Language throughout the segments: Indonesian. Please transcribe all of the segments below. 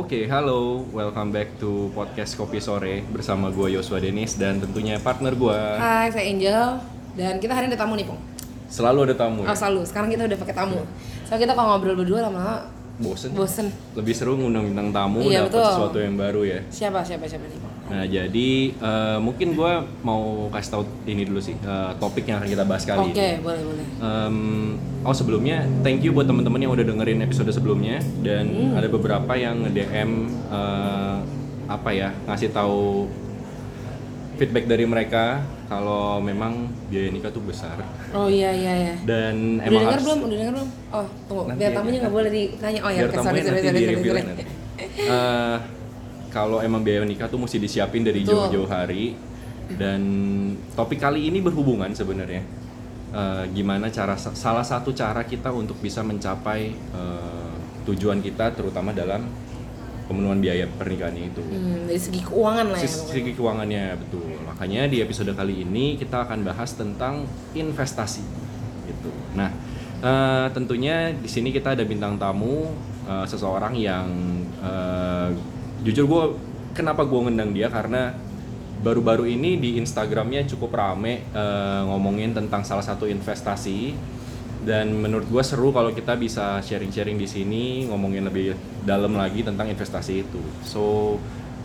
Oke, halo, welcome back to podcast Kopi Sore bersama gue Yosua Denis dan tentunya partner gue. Hai, saya Angel dan kita hari ini ada tamu nih, Pong. Selalu ada tamu Oh, ya. selalu. Sekarang kita udah pakai tamu. Soalnya kita kalau ngobrol berdua lama-lama Bosen. bosen. Lebih seru ngundang bintang tamu Iya, dapat sesuatu yang baru ya. Siapa siapa siapa nih? Nah, jadi eh, mungkin gue mau kasih tahu ini dulu sih eh, topik yang akan kita bahas kali Oke, ini. boleh boleh. Em, oh sebelumnya, thank you buat teman-teman yang udah dengerin episode sebelumnya dan Hmm. ada beberapa yang nge-DM eh, apa ya ngasih tahu feedback dari mereka kalau memang biaya nikah tuh besar Oh iya iya iya. dan Udah emang dengar harus belum? Udah dengar belum? Oh, tunggu. Nanti Biar tamunya nggak boleh ditanya. Oh ya, biar sorry sorry sorry sorry. sorry. Eh, kalau emang biaya nikah tuh mesti disiapin dari jauh-jauh hari dan topik kali ini berhubungan sebenarnya Eh, gimana cara salah satu cara kita untuk bisa mencapai eh, tujuan kita terutama dalam pemenuhan biaya pernikahan itu Hmm, dari segi keuangan lah ya. Pokoknya. segi keuangannya betul makanya di episode kali ini kita akan bahas tentang investasi gitu nah eh, tentunya di sini kita ada bintang tamu eh, seseorang yang eh, jujur gue kenapa gue ngundang dia karena baru-baru ini di Instagramnya cukup rame eh, ngomongin tentang salah satu investasi dan menurut gue seru kalau kita bisa sharing-sharing di sini ngomongin lebih dalam lagi tentang investasi itu. So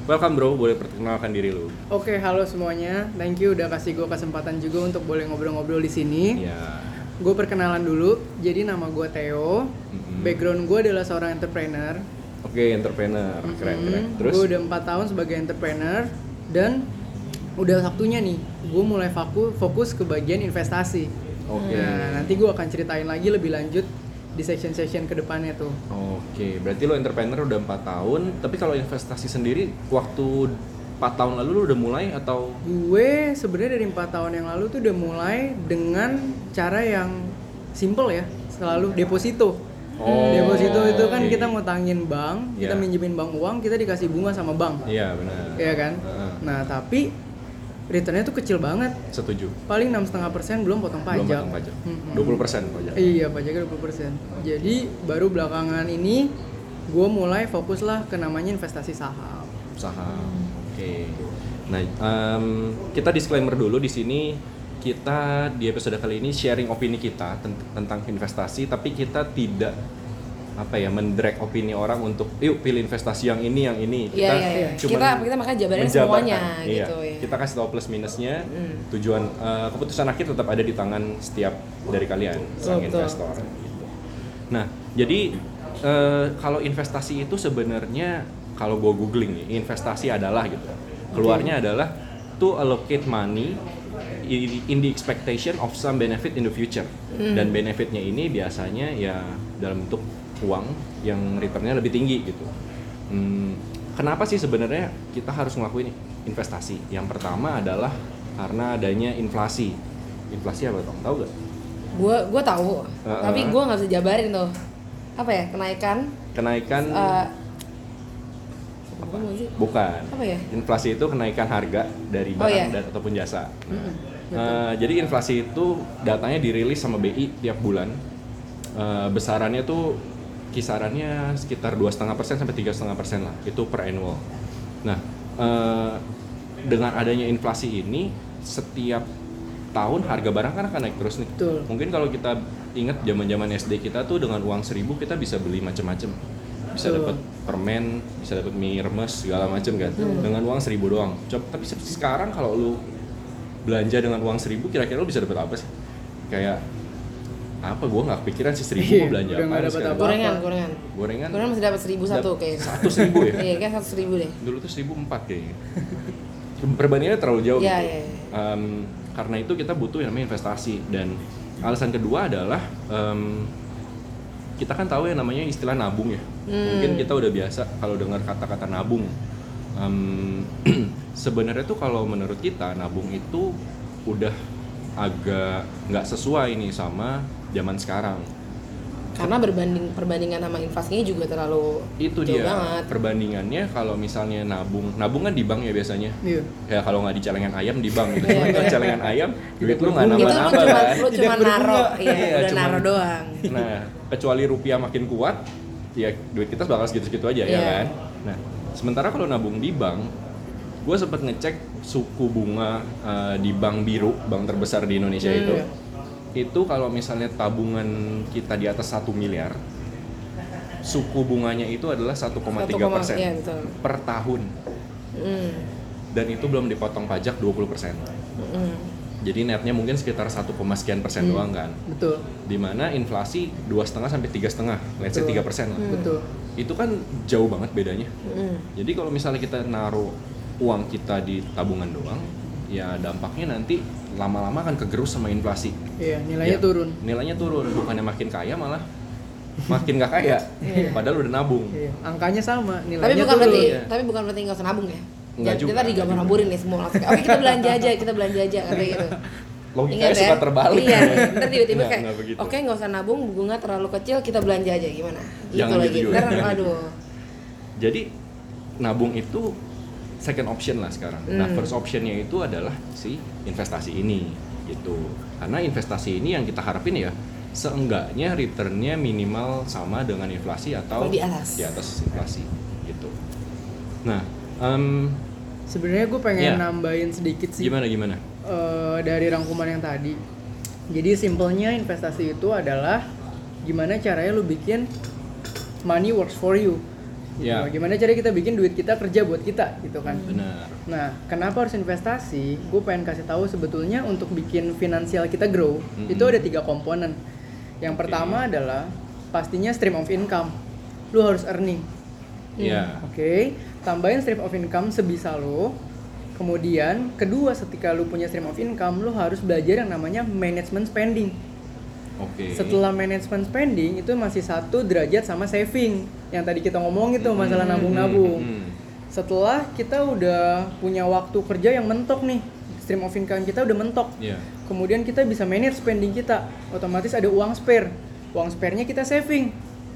welcome bro, boleh perkenalkan diri lu. Oke, halo semuanya. Thank you udah kasih gue kesempatan juga untuk boleh ngobrol-ngobrol di sini. Ya. Gue perkenalan dulu. Jadi nama gue Theo. Mhm. Background gue adalah seorang entrepreneur. Oke, entrepreneur, keren keren. Terus? Gue udah empat tahun sebagai entrepreneur dan udah waktunya nih. Gue mulai fokus fokus ke bagian investasi. Oke. Nah, nanti gue akan ceritain lagi lebih lanjut di section-section ke depannya tuh. Oke, berarti lo entrepreneur udah empat tahun. Tapi kalau investasi sendiri, waktu 4 tahun lalu lo udah mulai atau? Gue sebenarnya dari empat tahun yang lalu tuh udah mulai dengan cara yang simple ya, selalu deposito. Oh, deposito itu kan oke. kita ngutangin bank, kita Iya. minjemin bank uang, kita dikasih bunga sama bank, Iya benar. ya kan? Heeh. Nah tapi returnnya tuh kecil banget, Setuju. paling enam setengah persen belum potong Belum pajak. potong pajak. Mm-mm. 20 persen pajak. Iya pajaknya 20 persen. Jadi baru belakangan ini gue mulai fokus lah ke namanya investasi saham. saham. Oke. Nah, em, kita disclaimer dulu di sini kita di episode kali ini sharing opini kita tent- tentang investasi, tapi kita tidak apa ya mendrag opini orang untuk yuk pilih investasi yang ini yang ini. Iya iya iya. cuman Kita kita makanya jabarin semuanya Iya. gitu ya. Kita kasih tahu plus minusnya. Hmm. Tujuan eh, keputusan akhir tetap ada di tangan setiap dari kalian sang Betul. investor. Gitu. Nah, jadi eh, kalau investasi itu sebenarnya kalau gue googling nih, investasi adalah gitu. Keluarnya adalah to allocate money in the expectation of some benefit in the future. Hmm. Dan benefitnya ini biasanya ya dalam bentuk uang yang returnnya lebih tinggi gitu. Hmm, kenapa sih sebenarnya kita harus ngelakuin investasi? Yang pertama adalah karena adanya inflasi. Inflasi apa Tom? Tahu gak? Gue gue tahu, Heeh. tapi gue nggak bisa jabarin tuh. Apa ya kenaikan? Kenaikan eh, apa bukan. Apa ya? Inflasi itu kenaikan harga dari Oh, barang iya. dan ataupun jasa. Eh, jadi inflasi itu datanya dirilis sama BI tiap bulan. Eh, besarannya tuh kisarannya sekitar dua setengah persen sampai tiga setengah persen lah. Itu per annual. Nah, eh, dengan adanya inflasi ini setiap tahun harga barang kan akan naik terus nih. Betul. Mungkin kalau kita ingat zaman-zaman SD kita tuh dengan uang seribu kita bisa beli macam-macam. Bisa Betul. dapat permen, bisa dapat mie remes segala macam kan. Dengan uang seribu doang. Coba tapi se- sekarang kalau lu belanja dengan uang seribu kira-kira lu bisa dapat apa sih? Kayak apa gua nggak kepikiran sih seribu Iya, mau belanja apa dapat apa. Gorengan gorengan. Gorengan Gorengan masih dapat seribu satu kayaknya. Satu seribu ya? Iya kayak satu seribu deh. Dulu tuh seribu empat kayaknya. Perbandingannya terlalu jauh Iya gitu. iya. iya. Em, karena itu kita butuh yang namanya investasi dan alasan kedua adalah em, kita kan tahu yang namanya istilah nabung ya. Hmm. Mungkin kita udah biasa kalau dengar kata-kata nabung. Em, Sebenarnya tuh kalau menurut kita nabung itu udah agak nggak sesuai nih sama zaman sekarang. Karena berbanding perbandingan sama inflasinya juga terlalu Itu jauh dia banget. perbandingannya kalau misalnya nabung, nabung kan di bank ya biasanya. Iya. ya kalau nggak di celengan ayam di bank gitu. Iya, Cuma kalau iya. celengan ayam duit lu nggak nambah nambah cuma kan. lu cuma naro, iya, Iya, udah naro doang. Nah kecuali rupiah makin kuat, ya duit kita bakal segitu-segitu aja ya Iya. kan. Nah, sementara kalau nabung di bank, gue sempat ngecek suku bunga eh, di bank biru, bank terbesar di Indonesia Hmm. itu. Itu kalau misalnya tabungan kita di atas satu miliar, suku bunganya itu adalah 1,3 persen betul. per tahun. Mm. Dan itu belum dipotong pajak 20 persen. Mm. Jadi netnya mungkin sekitar 1, sekian persen doang kan. betul Di mana inflasi dua setengah sampai tiga setengah, let's say tiga persen lah. betul Itu kan jauh banget bedanya. Mm. Jadi kalau misalnya kita naruh uang kita di tabungan doang, ya dampaknya nanti lama-lama akan kegerus sama inflasi. iya nilainya Ya, turun Nilainya turun, bukannya makin kaya malah makin gak kaya. Iya. Padahal udah nabung. iya angkanya sama Tapi nilainya bukan turun berarti, ya. tapi bukan berarti nggak usah nabung ya. Nggak Jangan juga, kita nggak digambar-gamburin nih semua langsung. Oke kita belanja aja, kita belanja aja katanya gitu. Logikanya suka terbalik. Iya, ntar tiba-tiba kayak, oke nggak usah nabung, bunga terlalu kecil, kita belanja aja gimana? Gitu Jangan lagi. gitu juga, Ntar, jangan gitu. aduh. Jadi nabung itu second option lah sekarang. Nah, Hmm. first optionnya itu adalah si investasi ini gitu. Karena investasi ini yang kita harapin ya seenggaknya returnnya minimal sama dengan inflasi atau di atas. di atas inflasi gitu. Nah, em, sebenarnya gue pengen Iya. nambahin sedikit sih gimana gimana? eh, dari rangkuman yang tadi. Jadi simpelnya investasi itu adalah gimana caranya lu bikin money works for you. Ya. Gimana caranya kita bikin duit kita kerja buat kita gitu kan. Benar. Nah, kenapa harus investasi? Gue pengen kasih tahu sebetulnya untuk bikin finansial kita grow Mm-mm. itu ada tiga komponen. Yang pertama adalah pastinya stream of income. Lu harus earning. Iya. Oke, tambahin stream of income sebisa lo. Kemudian kedua ketika lu punya stream of income, lu harus belajar yang namanya management spending. Oke. Setelah management spending itu masih satu derajat sama saving yang tadi kita ngomong itu masalah Hmm, nabung-nabung. hmm, hmm. Setelah kita udah punya waktu kerja yang mentok nih, stream of income kita udah mentok. Iya. Kemudian kita bisa manage spending kita, otomatis ada uang spare. Uang spare-nya kita saving.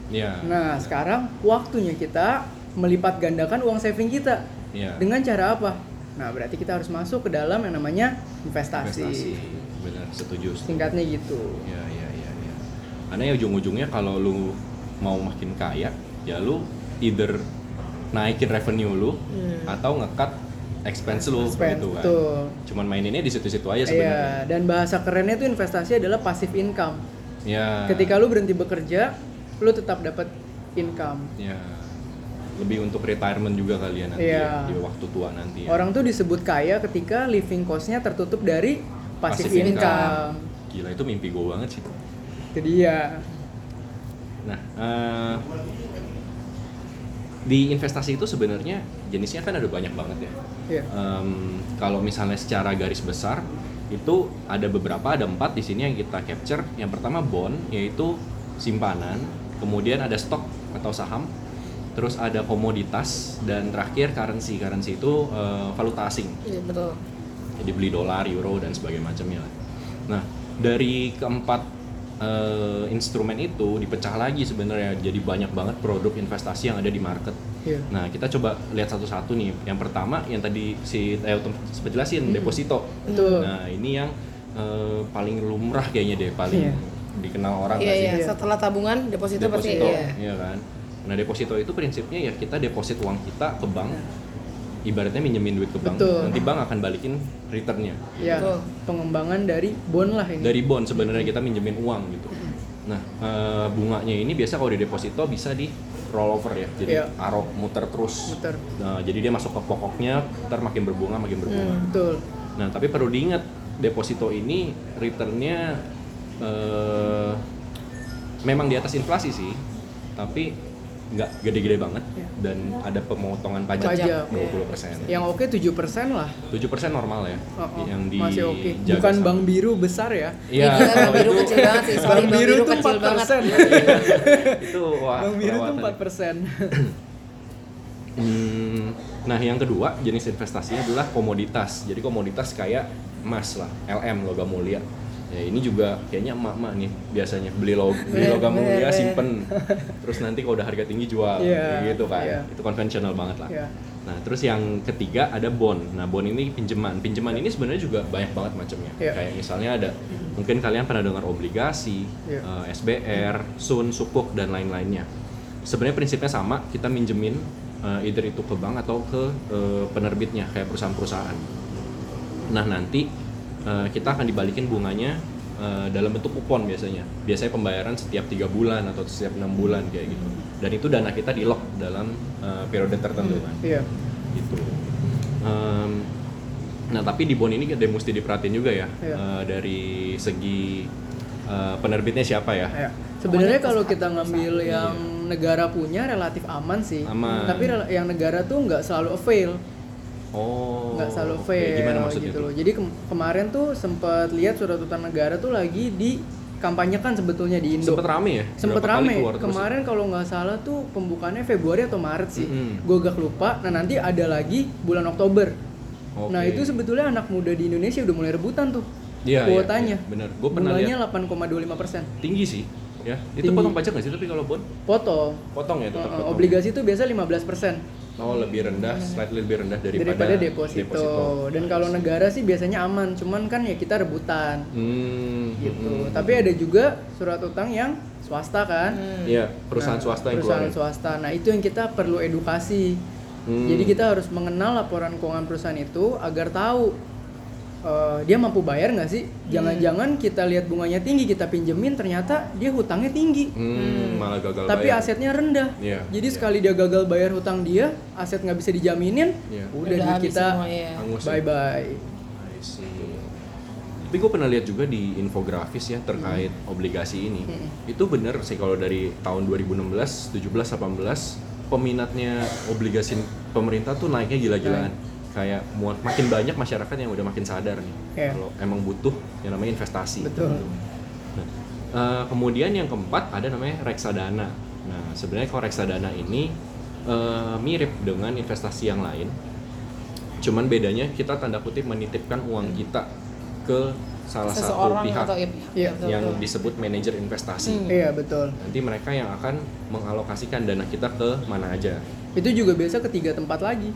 Iya. Nah, sekarang waktunya kita melipat gandakan uang saving kita. Iya. Dengan cara apa? Nah, berarti kita harus masuk ke dalam yang namanya investasi. investasi. Benar, setuju. setuju. Singkatnya gitu. Ya, ya, ya, ya. Karena ya ujung-ujungnya kalau lu mau makin kaya, ya lu either naikin revenue lu Hmm. atau ngekat expense lu Expense, gitu kan. betul. Cuman maininnya di situ-situ aja Iya, sebenarnya. dan bahasa kerennya itu investasi adalah passive income. Ya. Ketika lu berhenti bekerja, lu tetap dapat income. ya lebih untuk retirement juga kalian nanti Iya. ya, di waktu tua nanti ya. Orang tuh disebut kaya ketika living cost-nya tertutup dari passive, Passive income. Gila itu mimpi gue banget sih. Itu dia. Nah, eh, di investasi itu sebenarnya jenisnya kan ada banyak banget ya. Iya. Em, kalau misalnya secara garis besar itu ada beberapa, ada empat di sini yang kita capture. Yang pertama bond, yaitu simpanan. Kemudian ada stok atau saham. Terus ada komoditas dan terakhir currency. Currency itu eh, valuta asing. Iya betul. Jadi beli dolar, euro dan sebagainya macamnya lah. Nah, dari keempat eh, instrumen itu dipecah lagi sebenarnya jadi banyak banget produk investasi yang ada di market. Iya. Nah, kita coba lihat satu-satu nih. Yang pertama yang tadi si Teo sempat jelasin deposito. Betul. Nah, ini yang eh, paling lumrah kayaknya deh, paling Iya. dikenal orang Iya sih? iya. Iya. Setelah tabungan deposito, pasti deposito, iya. iya kan. Nah, deposito itu prinsipnya ya kita deposit uang kita ke bank. Ibaratnya minjemin duit ke bank, Betul. nanti bank akan balikin returnnya. Ya, Betul. pengembangan dari bond lah ini. dari bond sebenarnya kita minjemin uang gitu. Nah eh, bunganya ini biasa kalau di deposito bisa di rollover ya, jadi Iya. taruh muter terus. Muter. Nah, jadi dia masuk ke pokoknya, ntar makin berbunga makin berbunga. Hmm. Betul. Nah tapi perlu diingat deposito ini returnnya eh, memang di atas inflasi sih, tapi nggak gede-gede banget Iya. dan ada pemotongan pajak, Pajak, 20%. Yang oke 7% lah. 7% normal ya. Oh, oh, Yang di masih oke. jaga Bukan sama- bank biru besar ya. Iya, bang biru itu- kecil banget sih. Sorry, Bank bang biru tuh kecil banget. 4%. itu wah Bank biru tuh perawatan. 4%. Hmm, nah yang kedua jenis investasinya adalah komoditas. Jadi komoditas kayak emas lah, LM logam mulia. Ya ini juga kayaknya emak-emak nih biasanya beli log beli logam mulia bener. simpen, terus nanti kalau udah harga tinggi jual, kayak gitu kan. iya. Itu konvensional banget lah. Iya. Nah terus yang ketiga ada bond. Nah bond ini pinjaman. Pinjaman ini sebenarnya juga banyak banget macamnya. Iya. Kayak misalnya ada mungkin kalian pernah dengar obligasi, Iya. eh, SBR, Sun, Sukuk dan lain-lainnya. Sebenarnya prinsipnya sama. Kita minjemin eh, either itu ke bank atau ke eh, penerbitnya kayak perusahaan-perusahaan. Nah nanti eh, kita akan dibalikin bunganya eh, dalam bentuk kupon biasanya. Biasanya pembayaran setiap tiga bulan atau setiap enam bulan kayak gitu. Dan itu dana kita di lock dalam eh, periode tertentu kan Iya. gitu. Em, nah tapi di bond ini ada yang mesti diperhatiin juga ya Iya. eh, dari segi eh, penerbitnya siapa ya. Iya. Sebenarnya kalau kita ngambil yang negara punya relatif aman sih. Aman. Tapi yang negara tuh nggak selalu avail, Oh. nggak selalu oke. avail Gimana maksudnya gitu tuh? loh. Jadi kem- kemarin tuh sempat lihat surat utang negara tuh lagi dikampanyekan sebetulnya di Indo. Sempet rame ya? Sempet Berapa kali rame. keluar? Kemarin kalau nggak salah tuh pembukaannya Februari atau Maret sih. Mm-mm. Gue gak lupa. Nah nanti ada lagi bulan Oktober. Oke. Nah itu sebetulnya anak muda di Indonesia udah mulai rebutan tuh Iya, iya, kuotanya. iya, bener. Gua pernah lihat. 8,25 persen. tinggi sih ya itu Tinggi. potong pajak nggak sih tapi kalau bond Potong. potong ya tetap Uh, potong. obligasi itu biasa 15 persen oh lebih rendah slightly lebih rendah daripada, daripada deposito. Dan kalau negara sih biasanya aman, cuman kan ya kita rebutan hmm, gitu. hmm, Tapi ada juga surat utang yang swasta kan. Iya, perusahaan Nah, swasta yang perusahaan keluarin. swasta. Nah, itu yang kita perlu edukasi. Hmm. Jadi kita harus mengenal laporan keuangan perusahaan itu agar tahu eh, dia mampu bayar nggak sih? Jangan-jangan kita lihat bunganya tinggi, kita pinjemin ternyata dia hutangnya tinggi. Hmm, malah gagal Tapi bayar. asetnya rendah. Iya, Jadi iya. sekali dia gagal bayar hutang dia, aset nggak bisa dijaminin, Iya. udah, duit habis kita semua, ya. Hangus ya? bye bye. I see. Tapi gue pernah lihat juga di infografis ya terkait obligasi ini. Hmm. Itu bener sih kalau dari tahun 2016, 17, 18 peminatnya obligasi pemerintah tuh naiknya gila-gilaan. Kayak muat makin banyak masyarakat yang udah makin sadar nih Iya. kalau emang butuh yang namanya investasi. Betul. Nah, eh, kemudian yang keempat ada namanya reksadana. Nah, sebenarnya kalau reksadana ini eh, mirip dengan investasi yang lain. Cuman bedanya kita tanda kutip menitipkan uang kita ke salah satu Seseorang pihak atau ya, Iya. betul, yang betul. disebut manajer investasi. Hmm. Iya betul. Nanti mereka yang akan mengalokasikan dana kita ke mana aja. Itu juga biasa ketiga tempat lagi.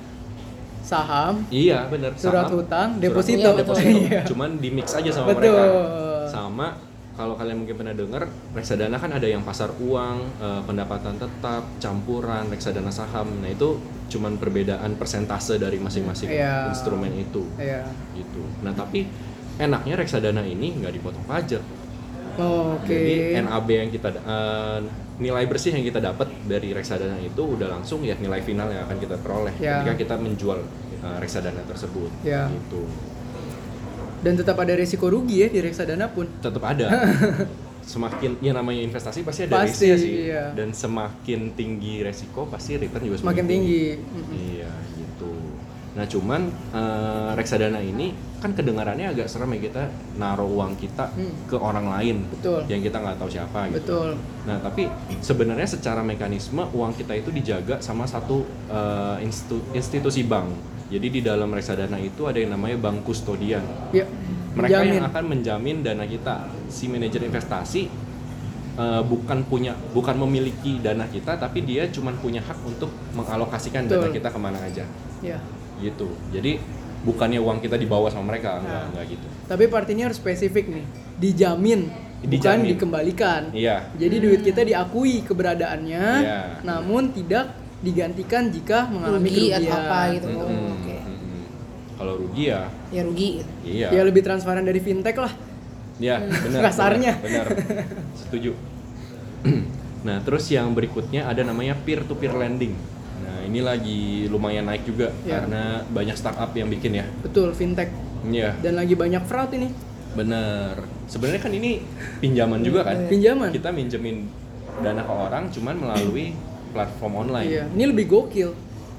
Saham, Iya, benar. Surat Saham, hutang, surat deposito. hutang, Iya, betul. deposito. Iya. Cuman di mix aja sama Betul. mereka. Sama kalau kalian mungkin pernah dengar reksadana kan ada yang pasar uang, eh, pendapatan tetap, campuran, reksadana saham. Nah, itu cuman perbedaan persentase dari masing-masing Iya. instrumen itu. Iya. Gitu. Nah, tapi enaknya reksadana ini nggak dipotong pajak. Oke. Jadi NAB yang kita eh, nilai bersih yang kita dapat dari reksadana itu udah langsung ya nilai final yang akan kita peroleh Ya. ketika kita menjual eh, reksadana tersebut. Ya. Gitu. Dan tetap ada resiko rugi ya di reksadana pun. Tetap ada. semakin ya namanya investasi pasti ada Pasti, risknya sih. iya. Dan semakin tinggi resiko pasti return juga Semakin tinggi. Iya, gitu. Nah, cuman eh, reksadana ini kan kedengarannya agak serem ya kita naruh uang kita Hmm. ke orang lain Betul. yang kita nggak tahu siapa gitu. Betul. Nah, tapi sebenarnya secara mekanisme uang kita itu dijaga sama satu eh, institu- institusi bank. Jadi di dalam reksadana itu ada yang namanya bank kustodian. Ya. Mereka menjamin. yang akan menjamin dana kita. Si manajer investasi eh, bukan punya, bukan memiliki dana kita, tapi dia cuma punya hak untuk mengalokasikan dana Betul. kita ke mana aja, Ya. Gitu. Jadi bukannya uang kita dibawa sama mereka, enggak, Nah. enggak gitu. Tapi part ini harus spesifik nih. Dijamin, bukan Dijamin. dikembalikan. Iya, Jadi duit kita diakui keberadaannya, Iya. namun tidak digantikan jika mengalami rugi kerugian. atau apa gitu. Oh, Mm-mm, oke. mm-mm. Kalau rugi ya, Ya rugi gitu. iya. Ya lebih transparan dari fintech lah. Ya, benar. Kasarnya. Benar. benar. Setuju. nah, terus yang berikutnya ada namanya peer to peer lending. Nah, ini lagi lumayan naik juga Ya. karena banyak startup yang bikin ya. Betul, fintech. Iya, Dan lagi banyak fraud ini. benar. Sebenarnya kan ini pinjaman juga kan? Pinjaman. Kita minjemin dana ke orang cuman melalui platform online. Iya, ini lebih gokil.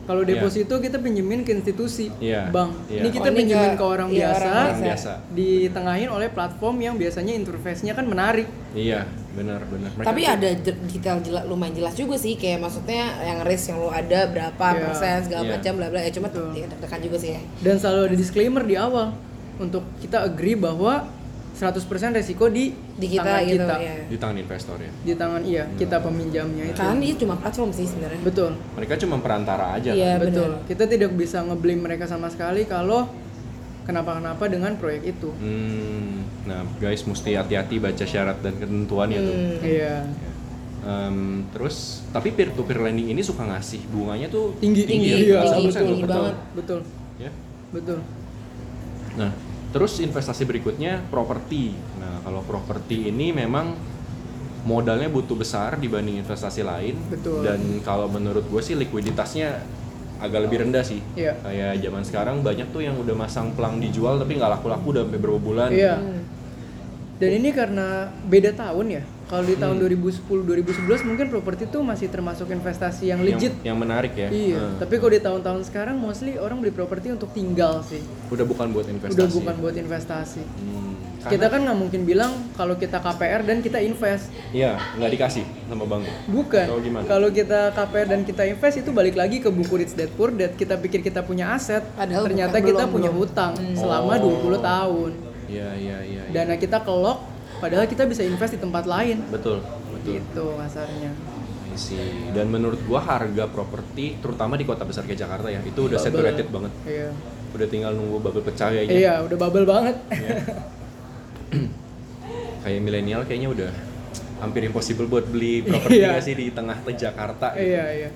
Kalau Iya. deposito kita pinjemin ke institusi Iya, bank. iya. Ini kita Oh, pinjemin ke- ke orang iya, biasa, orang Orang biasa. ditengahin oleh platform yang biasanya interface-nya kan menarik. Iya, benar, benar. Mereka Tapi tuh- ada detail jelas lumayan jelas juga sih kayak maksudnya yang risk yang lu ada berapa Iya. persen segala Iya. macam bla bla ya cuma Betul. ya deg-degan juga sih ya. Dan selalu ada disclaimer di awal untuk kita agree bahwa 100% resiko di, Di kita tangan gitu kita. ya. di tangan investor ya. Di tangan iya, kita peminjamnya itu. Kan dia cuma platform sih sebenarnya. Betul. Mereka cuma perantara aja Iya. kan. Betul. benar. Kita tidak bisa ngeblame mereka sama sekali kalau kenapa-kenapa dengan proyek itu. Hmm, nah guys mesti hati-hati baca syarat dan ketentuannya tuh. Hmm. Iya. Em, terus tapi peer to peer lending ini suka ngasih bunganya tuh tinggi Tinggi, ya, iya tinggi, 1% tinggi loh. banget. betul Ya. betul Nah, terus investasi berikutnya properti. Nah, kalau properti ini memang modalnya butuh besar dibanding investasi lain. Betul. Dan kalau menurut gue sih likuiditasnya agak lebih rendah sih. Iya. Kayak zaman sekarang banyak tuh yang udah masang pelang dijual tapi nggak laku-laku udah sampai berapa bulan. iya Hmm. dan ini karena beda tahun ya kalau di tahun Hmm. 2010 2011 mungkin properti tuh masih termasuk investasi yang Yang, legit yang menarik ya. Iya, Nah, tapi kalau di tahun-tahun sekarang mostly orang beli properti untuk tinggal sih. udah bukan buat investasi. Udah bukan buat investasi. Hmm, Kita karena- kan nggak mungkin bilang kalau kita KPR dan kita invest. Iya, nggak dikasih sama bank. Bukan. Atau gimana? Kalau kita KPR dan kita invest itu balik lagi ke buku Rich Dad Poor Dad. Kita pikir kita punya aset, Padahal ternyata bukan, kita belum, punya belum. hutang selama Oh. 20 tahun. Iya, iya, iya. iya. Dana kita kelok, padahal kita bisa invest di tempat lain. betul, betul. Gitu kasarnya. Dan menurut gua harga properti terutama di kota besar kayak Jakarta ya, itu udah Bubble. saturated banget. Iya. Udah tinggal nunggu bubble pecah kayaknya. Iya, udah bubble banget. Iya. kayak milenial kayaknya udah hampir impossible buat beli properti Iya. nggak sih di tengah Jakarta. gitu. iya, iya.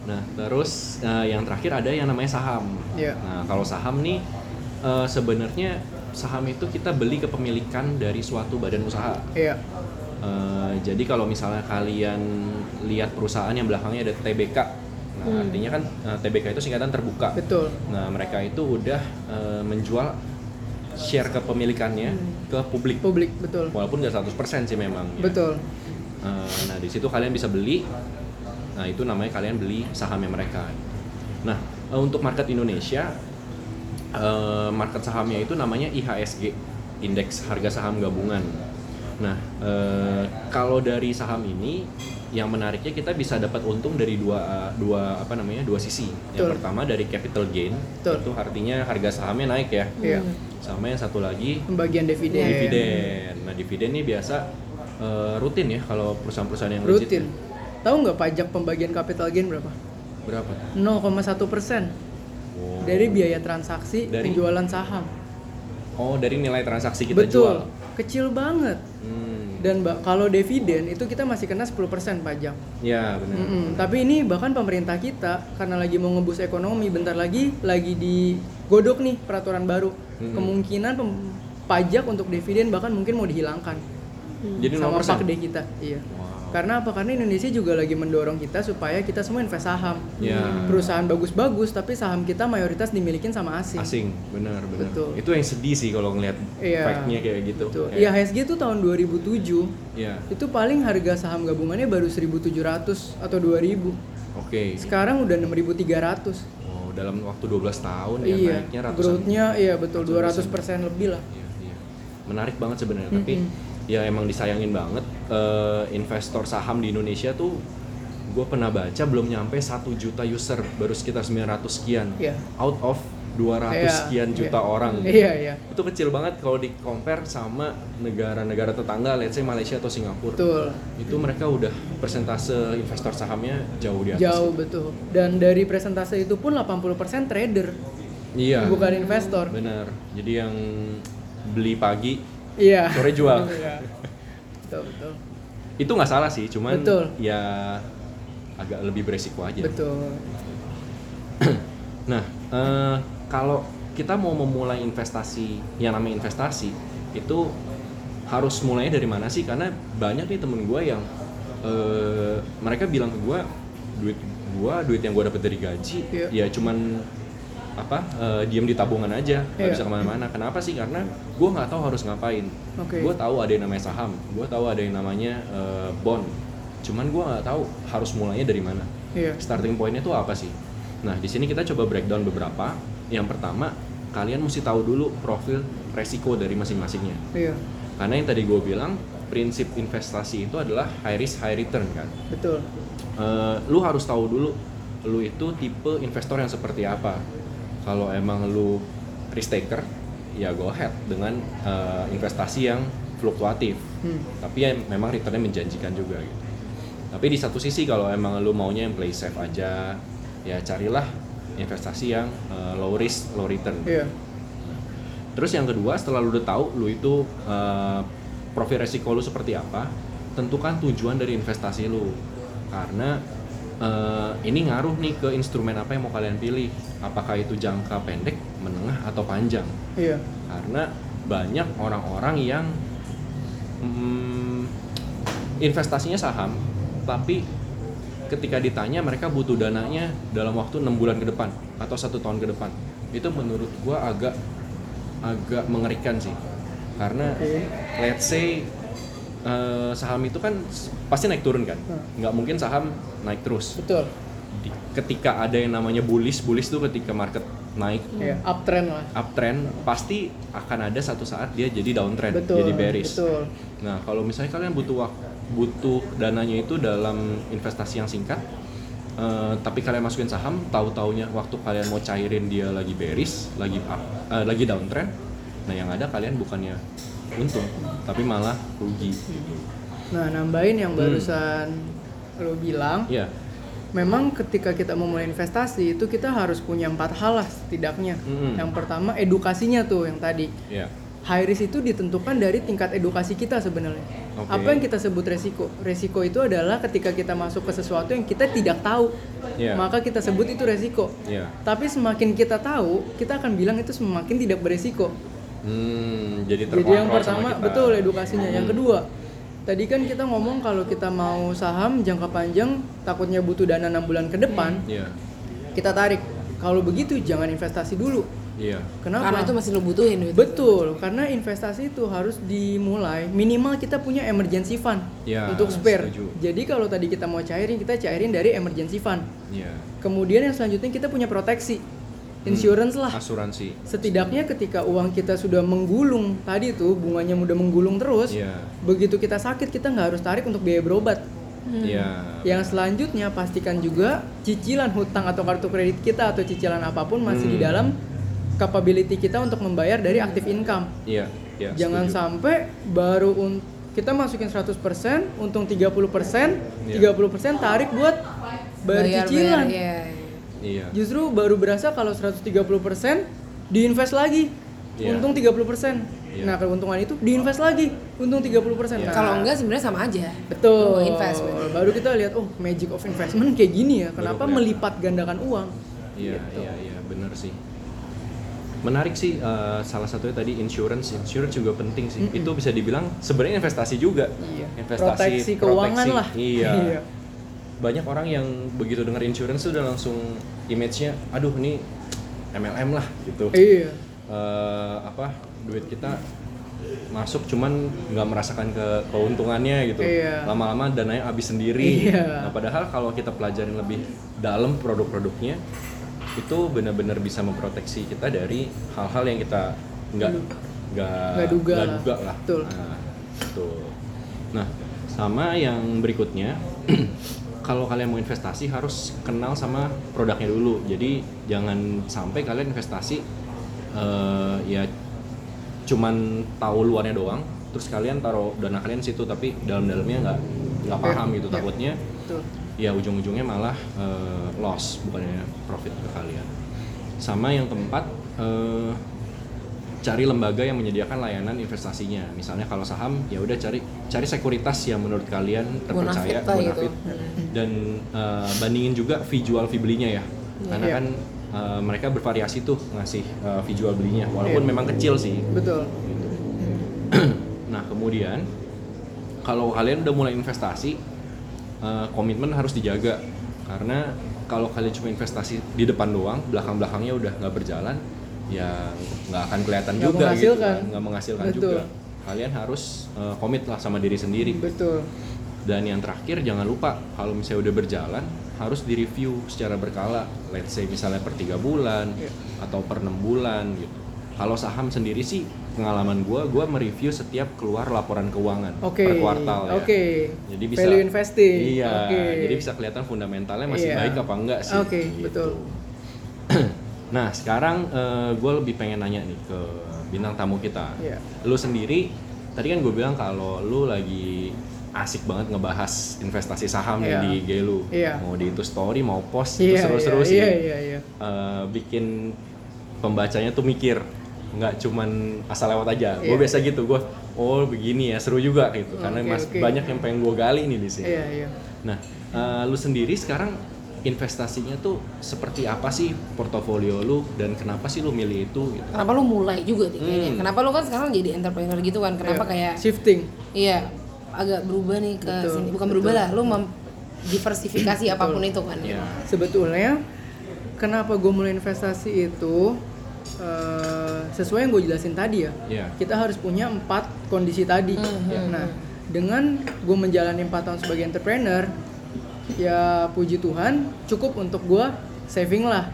Nah, terus eh, yang terakhir ada yang namanya saham. Iya. Nah, kalau saham nih eh, sebenarnya saham itu kita beli kepemilikan dari suatu badan usaha. Iya. Eh, jadi kalau misalnya kalian lihat perusahaan yang belakangnya ada TBK, nah Hmm. artinya kan TBK itu singkatan terbuka. Betul. Nah mereka itu udah eh, menjual share kepemilikannya ke publik, Publik, betul. walaupun nggak 100% sih memang. ya. Betul. Eh, nah di situ kalian bisa beli, nah itu namanya kalian beli sahamnya mereka. Nah eh, untuk market Indonesia, eh, market sahamnya itu namanya IHSG, Indeks Harga Saham Gabungan. Nah kalau dari saham ini, yang menariknya kita bisa dapat untung dari dua dua apa namanya dua sisi. Yang Betul. pertama dari capital gain, Betul. itu artinya harga sahamnya naik ya. Iya. Sama yang satu lagi Pembagian dividen. dividen. Nah dividen ini biasa eh, rutin ya kalau perusahaan-perusahaan yang legit. Rutin. Tahu nggak pajak pembagian capital gain berapa? Berapa? 0,1 persen Oh. dari biaya transaksi Dari? penjualan saham. Oh dari nilai transaksi kita Betul, jual. kecil banget. Hmm. Dan kalau dividen itu kita masih kena 10% pajak. Ya benar. Mm-mm. Tapi ini bahkan pemerintah kita karena lagi mau ngebus ekonomi, bentar lagi lagi digodok nih peraturan baru. Mm-mm. Kemungkinan pem- pajak untuk dividen bahkan mungkin mau dihilangkan Jadi sama 0%. pakde kita. Iya. Wow. Karena apa? Karena Indonesia juga lagi mendorong kita supaya kita semua invest saham. Ya. Perusahaan bagus-bagus tapi saham kita mayoritas dimilikin sama asing. Asing, benar benar. Betul. Itu yang sedih sih kalau ngelihat Iya. fact-nya kayak gitu. Betul. Kayak- IHSG itu tahun 2007 Iya. itu paling harga saham gabungannya baru 1.700 atau 2.000. Oke. Sekarang udah 6.300. Oh, dalam waktu 12 tahun ya iya. naiknya ratusan. Growth-nya iya betul ratusan 200% lebih lah. Iya, iya. Menarik banget sebenarnya, tapi ya emang disayangin banget eh, investor saham di Indonesia tuh gue pernah baca belum nyampe 1 juta user, baru sekitar 900 sekian. Iya. Out of 200 Iya, sekian juta iya. orang. Iya, iya. Itu kecil banget kalau di compare sama negara-negara tetangga, let's say Malaysia atau Singapura. Betul. Itu mereka udah persentase investor sahamnya jauh di atas. Jauh betul. Dan dari presentase itu pun 80% trader, Iya. bukan investor. Bener. Jadi yang beli pagi, Iya. sore jual. Iya. betul, betul. itu nggak salah sih cuman Betul. ya agak lebih beresiko aja Betul. nah eh, kalau kita mau memulai investasi yang namanya investasi itu harus mulainya dari mana sih karena banyak nih temen gue yang eh, mereka bilang ke gue duit gue duit yang gue dapet dari gaji Iya. ya cuman apa eh, diem di tabungan aja nggak Iya. bisa ke mana-mana kenapa sih karena gue nggak tahu harus ngapain Oke. gue tahu ada yang namanya saham gue tahu ada yang namanya eh, bond cuman gue nggak tahu harus mulainya dari mana Iya. starting pointnya tuh apa sih nah di sini kita coba breakdown beberapa yang pertama kalian mesti tahu dulu profil resiko dari masing-masingnya Iya. karena yang tadi gue bilang prinsip investasi itu adalah high risk high return kan Betul. Eh, lu harus tahu dulu lu itu tipe investor yang seperti apa kalau emang lu risk taker ya go ahead dengan eh, investasi yang fluktuatif Hmm. tapi ya memang returnnya menjanjikan juga gitu tapi di satu sisi kalau emang lu maunya yang play safe aja ya carilah investasi yang eh, low risk low return Iya. Terus yang kedua setelah lu udah tahu lu itu uh, profil resiko lu seperti apa, tentukan tujuan dari investasi lu karena eh, ini ngaruh nih ke instrumen apa yang mau kalian pilih apakah itu jangka pendek menengah atau panjang Iya. karena banyak orang-orang yang mm, investasinya saham tapi ketika ditanya mereka butuh dananya dalam waktu enam bulan ke depan atau satu tahun ke depan itu menurut gua agak agak mengerikan sih karena Oke. let's say eh, saham itu kan pasti naik turun kan Hmm. nggak mungkin saham naik terus Betul. Di- ketika ada yang namanya bullish bullish tuh ketika market naik Iya, uptrend lah. uptrend pasti akan ada satu saat dia jadi downtrend Betul. jadi bearish Betul. nah kalau misalnya kalian butuh butuh dananya itu dalam investasi yang singkat eh, tapi kalian masukin saham tahu taunya waktu kalian mau cairin dia lagi bearish lagi up, eh, lagi downtrend nah yang ada kalian bukannya untung tapi malah rugi Nah, nambahin yang Hmm. barusan lo bilang, Iya memang ketika kita memulai investasi itu kita harus punya empat hal lah setidaknya. Mm-mm. Yang pertama edukasinya tuh yang tadi. iya High risk itu ditentukan dari tingkat edukasi kita sebenarnya. Oke. Apa yang kita sebut resiko? Resiko itu adalah ketika kita masuk ke sesuatu yang kita tidak tahu, Iya. maka kita sebut itu resiko. iya Tapi semakin kita tahu, kita akan bilang itu semakin tidak beresiko. Hmm, jadi Jadi yang pertama kita. betul edukasinya. Yang Hmm. kedua, tadi kan kita ngomong kalau kita mau saham jangka panjang takutnya butuh dana enam bulan ke depan, iya kita tarik. Kalau begitu jangan investasi dulu. iya Kenapa? Karena itu masih lo butuhin gitu. Betul, karena investasi itu harus dimulai minimal kita punya emergency fund Ya, untuk spare. setuju. Jadi kalau tadi kita mau cairin, kita cairin dari emergency fund. iya Kemudian yang selanjutnya kita punya proteksi, insurance lah. asuransi Setidaknya ketika uang kita sudah menggulung tadi tuh bunganya udah menggulung terus, iya begitu kita sakit kita nggak harus tarik untuk biaya berobat. iya Yang selanjutnya pastikan juga cicilan hutang atau kartu kredit kita atau cicilan apa pun masih di Hmm. dalam capability kita untuk membayar dari active income. iya iya Jangan setuju. sampai baru un- kita masukin 100%, untung 30%, Iya. 30% tarik buat bayar, cicilan. iya. Iya Justru baru berasa kalau 130% diinvest lagi. Iya. Untung 30%. Iya. Nah, keuntungan itu diinvest lagi. Untung 30%. Iya. Nah, Kalau enggak sebenarnya sama aja. betul. Lo invest, bener. Baru kita lihat oh, magic of investment kayak gini ya. Kenapa melipat gandakan uang? Iya, Gitu. iya, iya, benar sih. Menarik sih eh, salah satunya tadi insurance. Insurance juga penting sih. Mm-mm. Itu bisa dibilang sebenarnya investasi juga. Iya. Investasi Proteksi keuangan proteksi. lah. Iya. Banyak orang yang begitu dengar insurance tuh udah langsung image-nya aduh ini MLM lah gitu. Iya. Eh, apa duit kita masuk cuman nggak merasakan ke keuntungannya gitu Iya. lama-lama dananya habis sendiri Iya. nah padahal kalau kita pelajarin lebih dalam produk-produknya itu benar-benar bisa memproteksi kita dari hal-hal yang kita nggak nggak duga lah. duga lah Betul. nah, betul. nah sama yang berikutnya kalau kalian mau investasi harus kenal sama produknya dulu jadi jangan sampai kalian investasi eh, ya cuman tahu luarnya doang terus kalian taruh dana kalian situ tapi dalam-dalamnya nggak nggak paham gitu iya. takutnya Betul. ya ujung-ujungnya malah eh, loss bukannya profit ke kalian sama yang keempat eh, cari lembaga yang menyediakan layanan investasinya misalnya kalau saham ya udah cari cari sekuritas yang menurut kalian terpercaya Bonafit gitu. bonafit. dan eh, bandingin juga fee jual fee belinya ya karena Iya. kan eh, mereka bervariasi tuh ngasih fee jual belinya walaupun Iya. memang kecil sih Betul. gitu. nah kemudian kalau kalian udah mulai investasi eh, komitmen harus dijaga karena kalau kalian cuma investasi di depan doang belakang belakangnya udah nggak berjalan ya nggak akan kelihatan Nggak juga gitu kan nggak menghasilkan Betul. juga kalian harus eh, komit lah sama diri sendiri Betul. dan yang terakhir jangan lupa kalau misalnya udah berjalan harus direview secara berkala let's say misalnya per tiga bulan Iya. atau per enam bulan gitu kalau saham sendiri sih pengalaman gua gua mereview setiap keluar laporan keuangan Oke. per kuartal ya Oke. jadi bisa Value investing. iya Oke. jadi bisa kelihatan fundamentalnya masih Iya. baik apa enggak sih Oke, gitu. betul. nah sekarang gue lebih pengen nanya nih ke bintang tamu kita Iya. lu sendiri tadi kan gue bilang kalau lu lagi asik banget ngebahas investasi saham nih Iya. di IG lu Iya. mau di itu story mau post Iya, itu seru-seru iya, sih Iya, iya, iya. Eh, bikin pembacanya tuh mikir nggak cuman asal lewat aja gue Iya. biasa gitu gue oh begini ya seru juga gitu karena Oke, mas oke. banyak yang pengen gue gali nih di sini. Iya iya. Nah, eh, lu sendiri sekarang investasinya tuh seperti apa sih portofolio lu dan kenapa sih lu milih itu gitu? Kenapa lu mulai juga nih kayaknya? Hmm. Kenapa lu kan sekarang jadi entrepreneur gitu kan? Kenapa Iya. kayak shifting? iya agak berubah nih ke Betul, sini? Bukan betul. berubah lah, lu mem- diversifikasi apa pun itu kan. Iya. Sebetulnya kenapa gue mulai investasi itu eh, sesuai yang gue jelasin tadi ya. Iya. Kita harus punya empat kondisi tadi. Hmm, Nah, dengan gue menjalani empat tahun sebagai entrepreneur, ya puji Tuhan cukup untuk gue saving lah.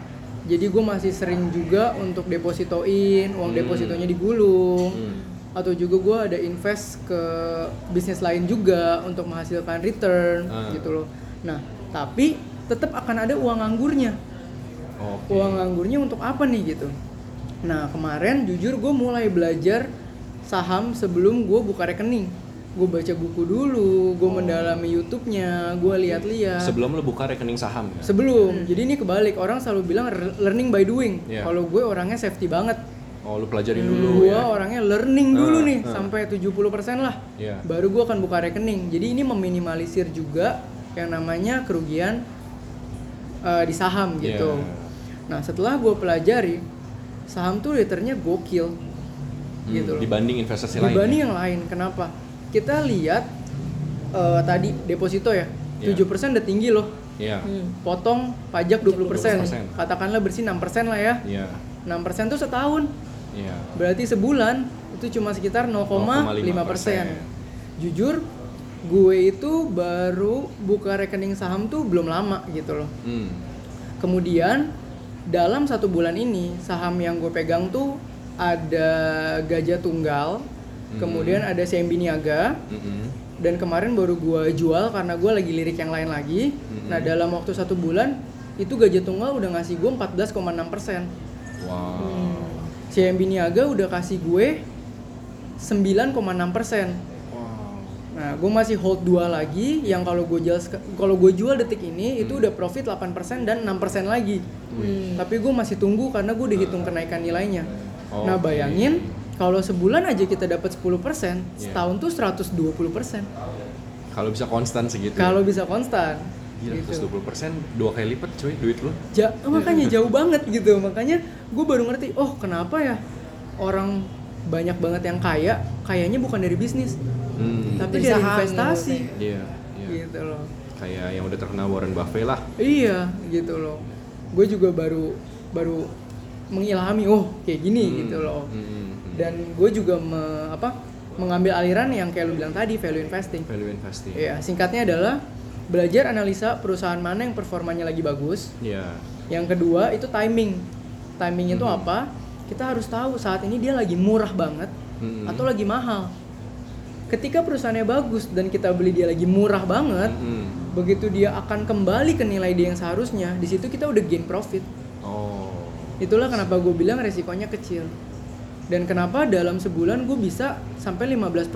Jadi gue masih sering juga untuk depositoin uang Hmm. depositonya digulung. Hmm. Atau juga gue ada invest ke bisnis lain juga untuk menghasilkan return Ah. gitu loh. Nah, tapi tetap akan ada uang anggurnya. Oke. Uang anggurnya untuk apa nih gitu? Nah kemarin jujur gue mulai belajar saham sebelum gue buka rekening. Gue baca buku dulu, gue mendalami YouTube-nya, gue lihat-lihat. Sebelum lu buka rekening saham ya? Sebelum, jadi ini kebalik orang selalu bilang learning by doing. Iya. Kalau gue orangnya safety banget. Oh, lu pelajarin dulu gue ya. orangnya learning dulu Ah, nih ah. sampai 70% lah. Iya. Baru gue akan buka rekening. Jadi ini meminimalisir juga yang namanya kerugian eh, di saham gitu. Iya. Nah setelah gue pelajari saham tuh returnnya gokil Hmm, gitu loh. Dibanding investasi lain. Dibanding ya? yang lain, kenapa? Kita lihat eh, tadi deposito ya, Iya. 7% udah tinggi loh. Iya. Hmm. Potong pajak 20%. 20%. Katakanlah bersih 6% lah ya. Iya. 6% tuh setahun. Iya. Berarti sebulan itu cuma sekitar 0,5%. 0,5%. Jujur, gue itu baru buka rekening saham tuh belum lama gitu loh. Hmm. Kemudian dalam satu bulan ini saham yang gue pegang tuh ada Gajah Tunggal, Hmm. kemudian ada CMB Niaga, Mm-mm. dan kemarin baru gue jual karena gue lagi lirik yang lain lagi. Hmm. Nah dalam waktu satu bulan itu Gajah Tunggal udah ngasih gue 14,6 persen. Wow. CMB Niaga udah kasih gue 9,6 persen. Wow. Nah, gue masih hold dua lagi yang kalau gue jual kalau gue jual detik ini itu Hmm. udah profit 8% dan 6% lagi. Tapi gue masih tunggu karena gue dihitung kenaikan nilainya. Nah, Oke. bayangin kalau sebulan aja kita dapat 10%, Iya. setahun tuh 120%. Kalau bisa konstan segitu. Kalau bisa konstan. Gila, gitu. terus 20% dua kali lipat cuy duit lu. Ja- makanya jauh banget gitu. Makanya gue baru ngerti, oh kenapa ya orang banyak banget yang kaya, kayaknya bukan dari bisnis, Hmm. tapi Dari investasi. Iya, iya. Gitu loh. Kayak yang udah terkenal Warren Buffett lah. Iya, gitu loh. Gue juga baru baru mengilhami, oh kayak gini Hmm. gitu loh. Hmm. Dan gue juga me- apa mengambil aliran yang kayak lu bilang tadi value investing. value investing. Iya, singkatnya adalah belajar analisa perusahaan mana yang performanya lagi bagus. Iya. Yang kedua itu timing. Timing itu Mhm. apa? Kita harus tahu saat ini dia lagi murah banget Hmm. atau lagi mahal. Ketika perusahaannya bagus dan kita beli dia lagi murah banget, Hmm. begitu dia akan kembali ke nilai dia yang seharusnya, di situ kita udah gain profit. Oh. Itulah kenapa gue bilang resikonya kecil. Dan kenapa dalam sebulan gue bisa sampai 15%.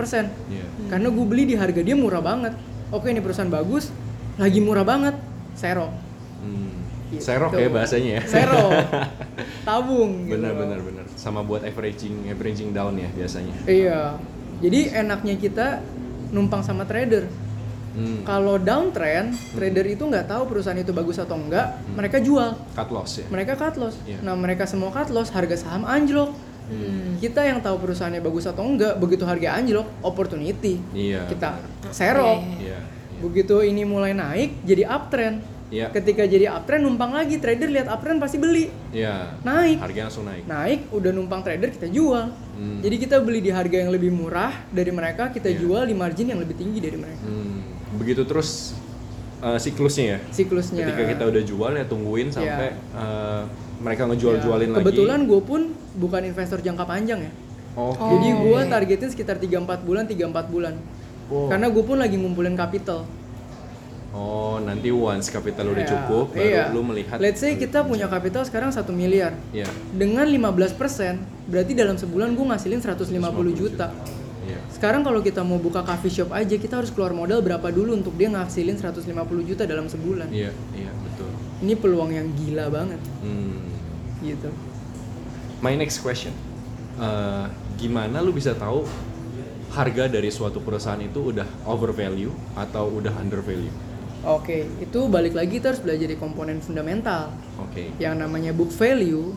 Iya. Karena gue beli di harga dia murah banget. Oke ini perusahaan bagus, lagi murah banget, serok. Hmm. Gitu. Serok ya bahasanya ya. Serok. Tabung gitu. benar benar benar. Sama buat averaging averaging down ya biasanya. Iya. Jadi enaknya kita numpang sama trader. Hmm. Kalau downtrend, trader itu nggak tahu perusahaan itu bagus atau enggak, mereka jual. Cut loss ya. Mereka cut loss. Iya. Nah, mereka semua cut loss, harga saham anjlok. Hmm. Kita yang tahu perusahaannya bagus atau enggak, begitu harga anjlok, opportunity. Iya. Kita serok. Oke. Iya. Begitu ini mulai naik, jadi uptrend. Iya. Ketika jadi uptrend numpang lagi, trader lihat uptrend pasti beli. Iya. Naik. Harganya langsung naik. Naik, udah numpang trader kita jual. Hmm. Jadi kita beli di harga yang lebih murah dari mereka, kita Iya. jual di margin yang lebih tinggi dari mereka. Hmm. Begitu terus uh, siklusnya ya. Siklusnya. Ketika kita udah jual ya tungguin sampai uh, mereka ngejual-jualin Ya, lagi. Kebetulan gue pun bukan investor jangka panjang ya. Oh. Jadi Oh, gue oke. targetin sekitar 3-4 bulan, 3-4 bulan. Oh. Karena gue pun lagi ngumpulin capital. Oh, nanti once kapital udah Ya, cukup baru iya. lu melihat. Let's say kita punya capital sekarang 1 miliar. Iya. Dengan 15%, berarti dalam sebulan gue ngasilin 150 juta. Iya. Sekarang kalau kita mau buka coffee shop aja, kita harus keluar modal berapa dulu untuk dia ngasilin 150 juta dalam sebulan. Iya, iya, betul. Ini peluang yang gila banget Hmm. Gitu. My next question. Eh, gimana lu bisa tahu harga dari suatu perusahaan itu udah over value atau udah under value? Oke, itu balik lagi kita harus belajar di komponen fundamental Oke. yang namanya book value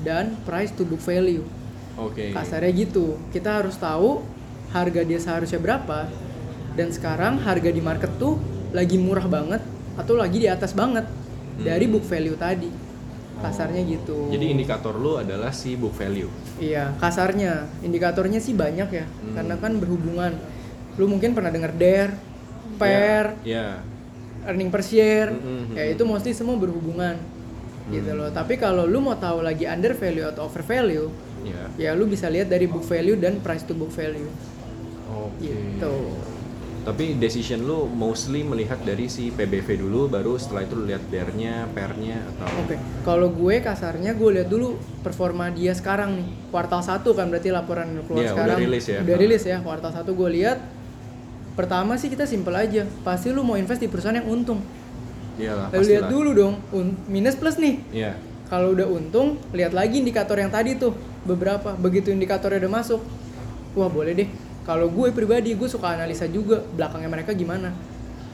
dan price to book value. Oke. Kasarnya gitu. Kita harus tahu harga dia seharusnya berapa dan sekarang harga di market tuh lagi murah banget atau lagi di atas banget dari book value tadi. Kasarnya gitu. Jadi indikator lu adalah si book value. Iya, kasarnya indikatornya sih banyak ya, Hmm. karena kan berhubungan. Lu mungkin pernah dengar DER, PER, Ya. earning per share, Mm-mm, ya itu mostly semua berhubungan gitu Hmm. loh. Tapi kalau lu mau tahu lagi under value atau over value, Ya. ya lu bisa lihat dari book value dan price to book value Oke. gitu. Tapi decision lu mostly melihat dari si PBV dulu, baru setelah itu lu lihat DER-nya, PER-nya atau Oke, kalau gue kasarnya gue lihat dulu performa dia sekarang nih. Kuartal 1 kan berarti laporan yang keluar Iya, udah sekarang. rilis ya. Udah rilis ya. Kuartal 1 gue lihat pertama sih kita simple aja. Pasti lu mau invest di perusahaan yang untung. Iyalah, Lalu lihat dulu dong, minus plus nih. Iya. Kalau udah untung, lihat lagi indikator yang tadi tuh beberapa. Begitu indikatornya udah masuk, wah boleh deh. Kalau gue pribadi, gue suka analisa juga belakangnya mereka gimana.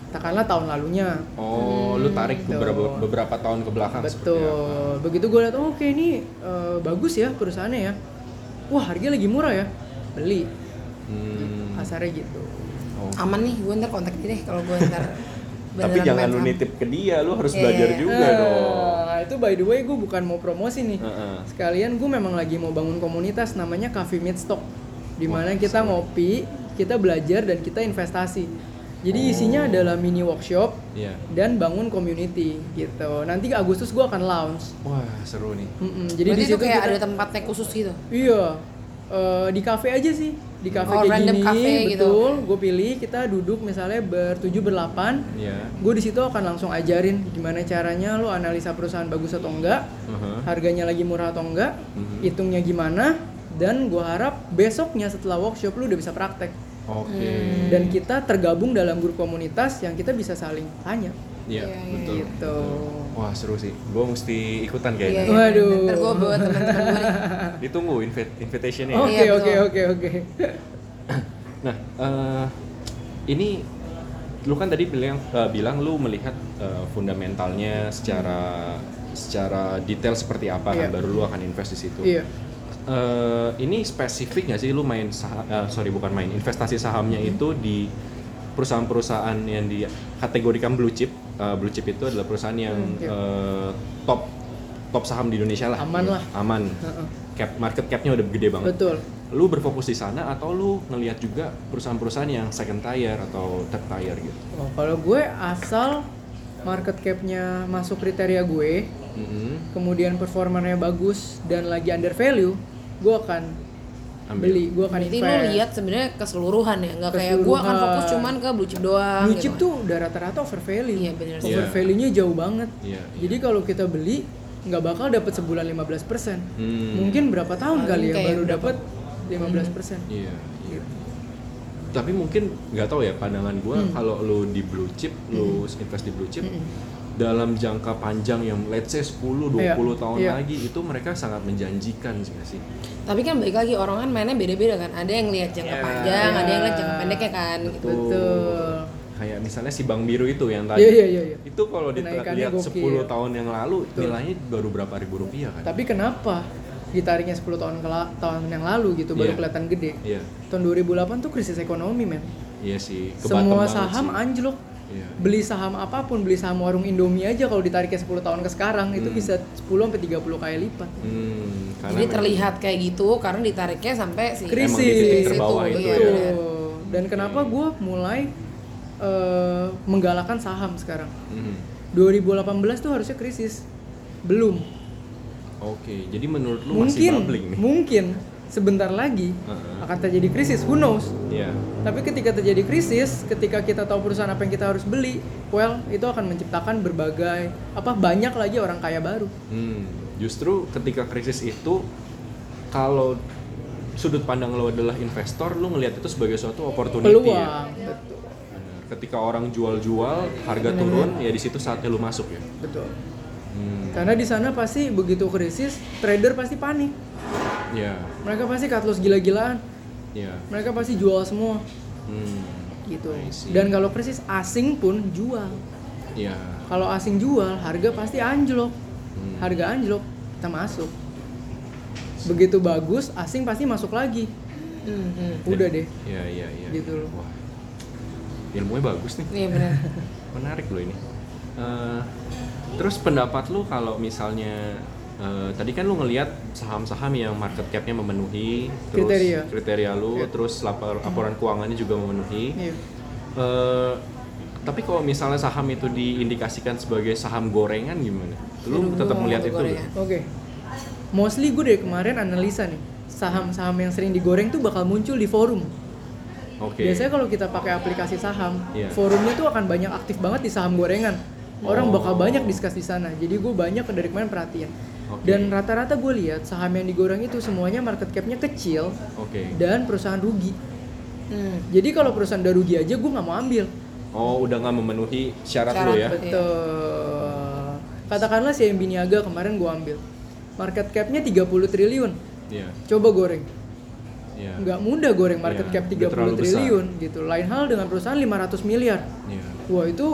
Katakanlah tahun lalunya. Oh, lu tarik gitu. beberapa beberapa tahun ke belakang? Betul. Begitu gue lihat, oh, oke ini eh, bagus ya perusahaannya ya. Wah harganya lagi murah ya, beli. Hmm. Kasarnya gitu. Oh. Aman nih, gue ntar kontak dia deh kalau gue ntar Tapi jangan lu nitip ke dia, lu harus Iya, belajar iya. juga Eh, dong. itu by the way gue bukan mau promosi nih. Heeh. Sekalian gue memang lagi mau bangun komunitas namanya Cafe Meet Stock. Di Wah, mana kita ngopi, kita belajar dan kita investasi. Jadi Oh. isinya adalah mini workshop Iya. dan bangun community gitu. Nanti Agustus gue akan launch. Wah, seru nih. Mm-mm, Jadi Berarti di itu situ kayak kita- ada tempatnya khusus gitu. Iya, eh, di kafe aja sih, di kafe Oh, kayak random gini, cafe gitu. betul. Gue pilih kita duduk misalnya bertujuh berlapan, Iya. gue di situ akan langsung ajarin gimana caranya lo analisa perusahaan bagus atau enggak, Heeh. harganya lagi murah atau enggak, Mhm. hitungnya gimana, dan gue harap besoknya setelah workshop lo udah bisa praktek. Oke. Hmm. Dan kita tergabung dalam grup komunitas yang kita bisa saling tanya, Iya, Iya, iya, betul. gitu. Wah, seru sih. Gue mesti ikutan Iya, kayaknya. iya. Waduh. Ntar gue buat teman-teman gue. Ditunggu invite invitationnya. ya. Oke oke oke oke. Nah, eh, ini lu kan tadi bilang eh, bilang lu melihat eh, fundamentalnya secara secara detail seperti apa kan Iya. baru lu akan invest di situ. Iya. Eh, ini spesifik nggak sih lu main saham, eh, sorry bukan main investasi sahamnya Hmm. itu di perusahaan-perusahaan yang dikategorikan blue chip. Eh, blue chip itu adalah perusahaan yang Hmm, eh, top top saham di Indonesia lah. Aman lah. Aman. Heeh. Cap market capnya udah gede banget Betul. lu berfokus di sana atau lu ngelihat juga perusahaan-perusahaan yang second tier atau third tier gitu? Oh, kalau gue asal market cap-nya masuk kriteria gue, Mhm. kemudian performanya bagus dan lagi under value, gue akan Ambil. beli, gue akan Berarti lu invest. lihat sebenarnya keseluruhan ya, nggak kayak gue akan fokus cuman ke blue chip doang. Blue gitu chip kan. tuh udah rata-rata over value. Iya, bener sih. Over Iya. value-nya jauh banget. Iya, iya. Jadi kalau kita beli nggak bakal dapat sebulan 15%. Hmm. Mungkin berapa tahun Paling kali ya baru dapat 15%. Iya. iya. Gitu. Tapi mungkin nggak tahu ya pandangan gua Hmm. kalau lu di blue chip, lu invest di blue chip dalam jangka panjang yang let's say 10 20 Iya, tahun iya. lagi itu mereka sangat menjanjikan sih sih. Tapi kan balik lagi orang kan mainnya beda-beda kan. Ada yang lihat jangka Iya. panjang, ada yang lihat Iya. jangka pendeknya kan. Gitu. Betul. Kayak misalnya si Bang Biru itu yang tadi. Iya iya iya. iya. Itu kalau dilihat gokil. 10 tahun yang lalu Betul. nilainya baru berapa ribu rupiah kan? Tapi kenapa ditariknya 10 tahun ke tahun yang lalu gitu baru Iya. kelihatan gede? Iya. Tahun 2008 tuh krisis ekonomi men. Iya sih. ke Semua saham sih. anjlok. Iya. Beli saham apa pun, beli saham warung Indomie aja kalau ditariknya 10 tahun ke sekarang itu Hmm. bisa 10 sampai 30 kali lipat. Hmm, Jadi terlihat kayak gitu karena ditariknya sampai si Krisis. Situ, itu iya, ya. Dan kenapa gue mulai eh, menggalakkan saham sekarang? Mhm. 2018 tuh harusnya krisis. Belum. Oke, jadi menurut lu masih mungkin bubbling nih? mungkin sebentar lagi Heeh. akan terjadi krisis. Who knows? Iya. Tapi ketika terjadi krisis, ketika kita tahu perusahaan apa yang kita harus beli, well itu akan menciptakan berbagai apa banyak lagi orang kaya baru. Hmm, justru ketika krisis itu kalau sudut pandang lo adalah investor, lu ngelihat itu sebagai suatu opportunity Peluang. ya. Betul. Ketika orang jual-jual, harga turun, ya di situ saatnya lu masuk ya. Betul. Hmm, Karena di sana pasti begitu krisis, trader pasti panik. ya. Mereka pasti cut loss gila-gilaan. Iya. mereka pasti jual semua Hmm. gitu dan kalau krisis asing pun jual Iya. kalau asing jual harga pasti anjlok Hmm. harga anjlok kita masuk begitu bagus asing pasti masuk lagi Hmm, hmm. udah deh Iya, iya, iya. Gitu loh. Wah. Ilmunya bagus nih. Iya benar. Menarik loh ini. Eh, terus pendapat lu kalau misalnya eh, tadi kan lu ngelihat saham-saham yang market capnya memenuhi, terus Kriteria. kriteria lu, Iya. terus lapor, laporan keuangannya juga memenuhi. Iya. Eh, tapi kalau misalnya saham itu diindikasikan sebagai saham gorengan gimana? Lu Aduh, tetap melihat itu? Oke. Mostly gue dari kemarin analisa nih, saham-saham yang sering digoreng tuh bakal muncul di forum. Oke. Biasanya kalau kita pakai aplikasi saham, Iya. forumnya tuh akan banyak aktif banget di saham gorengan. Orang Oh. bakal banyak diskus di sana. Jadi gue banyak dari kemarin perhatian. Oke. Dan rata-rata gue lihat saham yang digoreng itu semuanya market capnya kecil Oke. dan perusahaan rugi. Hmm. Jadi kalau perusahaan udah rugi aja gue nggak mau ambil. Oh, udah nggak memenuhi syarat, Syarat, ya? betul. Katakanlah si MB Niaga kemarin gue ambil. Market capnya 30 triliun. Iya. Coba goreng. Iya. Nggak mudah goreng market Iya, cap udah 30 terlalu besar. triliun gitu. Lain hal dengan perusahaan 500 miliar. Iya. Wah itu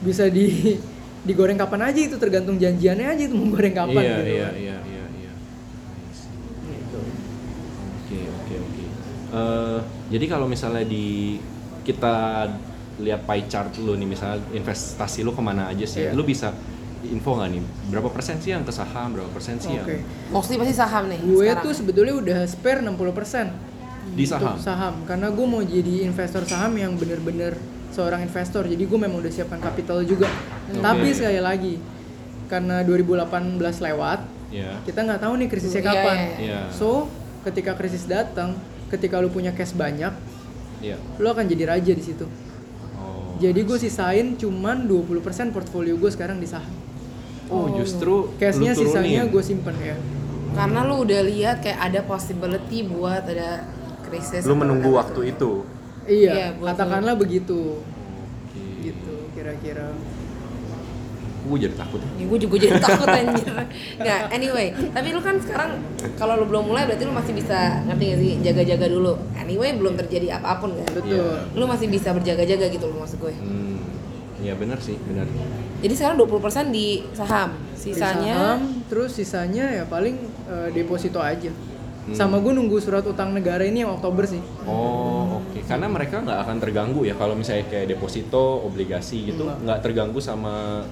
bisa di digoreng kapan aja itu tergantung janjiannya aja itu mau goreng kapan iya, gitu. iya, kan. iya, iya, iya. Gitu. Oke, oke, oke. Eh, jadi kalau misalnya di kita lihat pie chart lu nih, misalnya investasi lu ke mana aja sih? Iya. Lu bisa info nggak nih? Berapa persen sih yang ke saham, berapa persen sih yang Oke. Mostly pasti saham nih. Gue sekarang. tuh sebetulnya udah spare 60% di saham? saham karena gue mau jadi investor saham yang bener-bener seorang investor. Jadi gue memang udah siapkan kapital juga. Oke. Tapi sekali lagi karena 2018 lewat, Iya. kita nggak tahu nih krisisnya Iya, kapan. iya, Iya. So, ketika krisis datang, ketika lu punya cash banyak, Iya. lu akan jadi raja di situ. Oh. Jadi gue sisain cuman 20% portfolio gue sekarang di saham. Oh, justru Cashnya sisanya gue simpen ya. Karena lu udah lihat kayak ada possibility buat ada krisis. Lu menunggu waktu itu. Iya, buat katakanlah begitu. Oke. Gitu kira-kira. Gue jadi takut. Ya, gue juga jadi takut anjir. Nggak, anyway. Tapi lu kan sekarang kalau lu belum mulai berarti lu masih bisa ngerti gak sih jaga-jaga dulu. Anyway belum terjadi apa pun kan. Betul. Iya. Lu masih bisa berjaga-jaga gitu loh maksud gue. Hmm. Iya benar sih, benar. Jadi sekarang 20% di saham. Di Sisanya saham, terus sisanya ya paling eh, deposito aja. Hmm. Sama gue nunggu surat utang negara ini yang Oktober sih. Oh, oke. Karena mereka nggak akan terganggu ya kalau misalnya kayak deposito, obligasi gitu, Enggak. nggak terganggu sama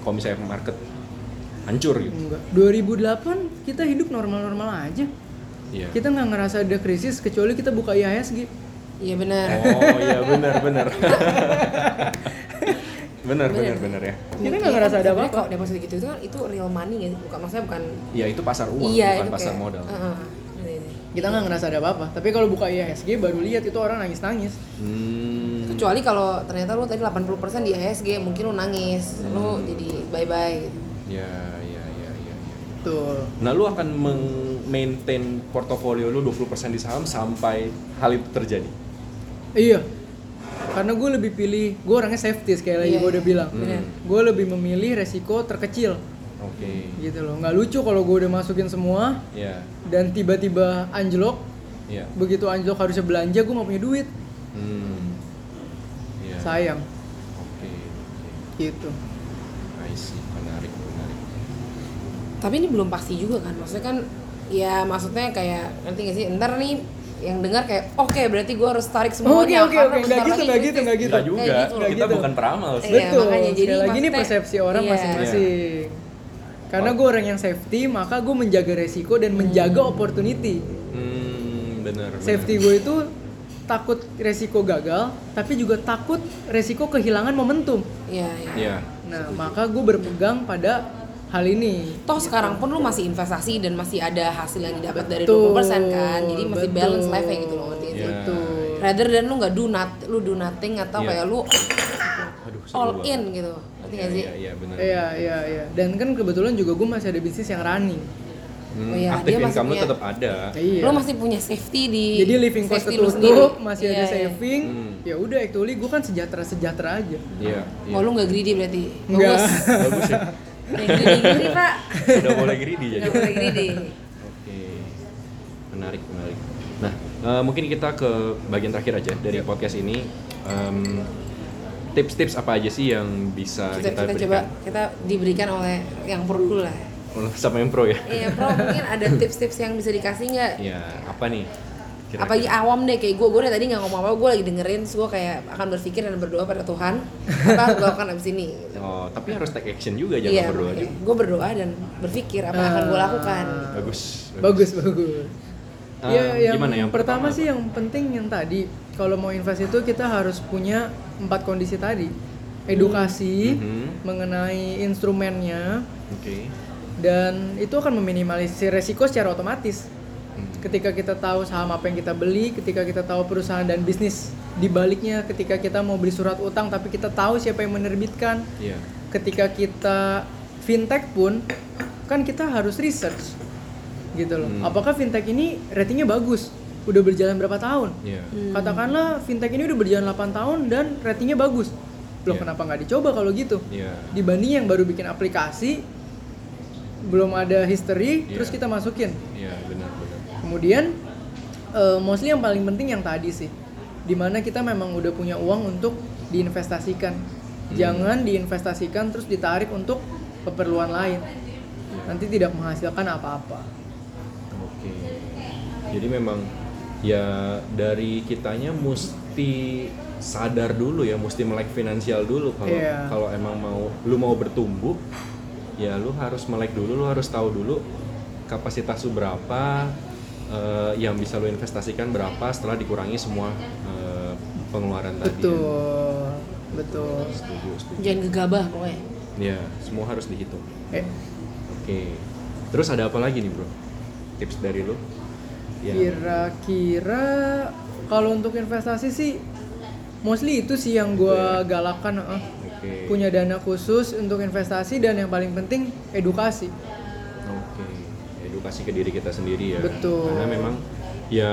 kalau misalnya market hancur gitu. Enggak. 2008 kita hidup normal-normal aja. Iya. Kita nggak ngerasa ada krisis kecuali kita buka IHSG. Iya benar. Oh iya benar benar. benar benar Bener. benar ya. Kita nggak ngerasa ada apa-apa. Kalau deposit gitu itu kan itu real money ya, bukan maksudnya bukan Iya itu pasar uang, iya bukan itu pasar kayak, modal. Iya, iya. Kita nggak ngerasa ada apa-apa. Tapi kalau buka IHSG baru lihat itu orang nangis-nangis. Hmm. Kecuali kalau ternyata lu tadi 80% di ASG, mungkin lu nangis, lu jadi bye-bye gitu. Ya ya ya ya. ya. Tuh. Nah lu akan meng-maintain portofolio lu 20% di saham sampai hal itu terjadi. Iya. Karena gue lebih pilih, gue orangnya safety sekali lagi Iya, gue udah iya. bilang. Bener. Gue lebih memilih resiko terkecil Oke. gitu loh. Nggak lucu kalau gue udah masukin semua Ya. dan tiba-tiba anjlok. Ya. Begitu anjlok harusnya belanja, gue nggak punya duit. Hmm. Ya. Sayang Oke. Oke. gitu. I see. Menarik, menarik. Tapi ini belum pasti juga kan, maksudnya kan ya maksudnya kayak nanti gak sih ntar nih yang dengar kayak oke berarti gue harus tarik Oke semuanya oke karena oke, nggak gitu lagi nggak gitu nggak gitu. Nggak juga. Gitu. Kita Gitu. bukan peramal sih. Iya, Betul. makanya. Jadi lagi ini persepsi orang iya. Karena gue orang yang safety, maka gue menjaga resiko dan menjaga opportunity. Hmm, benar. benar. Safety gue itu takut resiko gagal, tapi juga takut resiko kehilangan momentum. Iya, iya. Iya. Nah, maka gue berpegang pada hal ini. Toh sekarang pun lu masih investasi dan masih ada hasil yang didapat dari Betul, 20% kan. Jadi masih betul. balance life kayak gitu loh ngerti gak sih? Iya. Betul. Rather than lu nggak do not, lu do nothing atau Iya. kayak lu Aduh, all banget. in gitu. Ngerti Iya, gak sih? Iya, iya, benar. Iya, iya, iya. Dan kan kebetulan juga gue masih ada bisnis yang running. Hmm, Oh iya, aktif income punya- tetap ada. Iya. Lu masih punya safety di Jadi living cost ketutup, sendiri. masih ada Iya, iya. saving. Hmm. Ya udah, actually gue kan sejahtera-sejahtera aja. Iya, iya. Oh lu nggak greedy berarti? Enggak. Bagus. Bagus ya. Greedy, pak. Udah mulai greedy jadi. Nggak boleh greedy. Oke. Menarik, menarik. Nah, Eh, mungkin kita ke bagian terakhir aja dari podcast ini. Em, tips-tips apa aja sih yang bisa kita, kita, kita berikan? coba kita diberikan oleh yang pro dulu lah Oh, Sama yang pro ya? iya pro mungkin ada tips-tips yang bisa dikasih nggak Ya, apa nih? Kira-kira? apalagi awam deh kayak gue gue dari tadi nggak ngomong apa gue lagi dengerin terus gue kayak akan berpikir dan berdoa pada Tuhan apa harus gue lakukan abis ini Oh, tapi harus take action juga, jangan iya berdoa juga. gue berdoa dan berpikir apa yang akan gue lakukan Bagus. bagus bagus Eh, ya yang, gimana yang pertama, pertama sih yang penting yang tadi kalau mau invest itu kita harus punya empat kondisi tadi edukasi Mhm. mengenai instrumennya Oke. dan itu akan meminimalisir resiko secara otomatis Hmm. ketika kita tahu saham apa yang kita beli ketika kita tahu perusahaan dan bisnis di baliknya ketika kita mau beli surat utang tapi kita tahu siapa yang menerbitkan Iya. ketika kita fintech pun kan kita harus research gitu loh. Hmm. Apakah fintech ini ratingnya bagus? Udah berjalan berapa tahun? Iya. Katakanlah fintech ini udah berjalan 8 tahun dan ratingnya bagus. Loh Iya. kenapa nggak dicoba kalau gitu? Iya. Dibanding yang baru bikin aplikasi belum ada history Iya. terus kita masukin. Iya, benar benar. Kemudian eh, mostly yang paling penting yang tadi sih, di mana kita memang udah punya uang untuk diinvestasikan. Hmm. Jangan diinvestasikan terus ditarik untuk keperluan lain. Nanti tidak menghasilkan apa-apa. Oke. Jadi memang ya dari kitanya mesti sadar dulu ya, mesti melek finansial dulu kalau Iya. kalau emang mau lu mau bertumbuh ya lu harus melek dulu, lu harus tahu dulu kapasitas lu berapa eh, yang bisa lu investasikan berapa setelah dikurangi semua eh, pengeluaran tadi. Betul. Betul. Setuju, setuju. jangan gegabah pokoknya Ya, semua harus dihitung. Eh, Oke. Terus ada apa lagi nih, Bro? Tips dari lu? Ya. kira-kira kalau untuk investasi sih mostly itu sih yang gua galakan eh. Oke. punya dana khusus untuk investasi dan yang paling penting edukasi. Oke, edukasi ke diri kita sendiri ya. Betul. Karena memang ya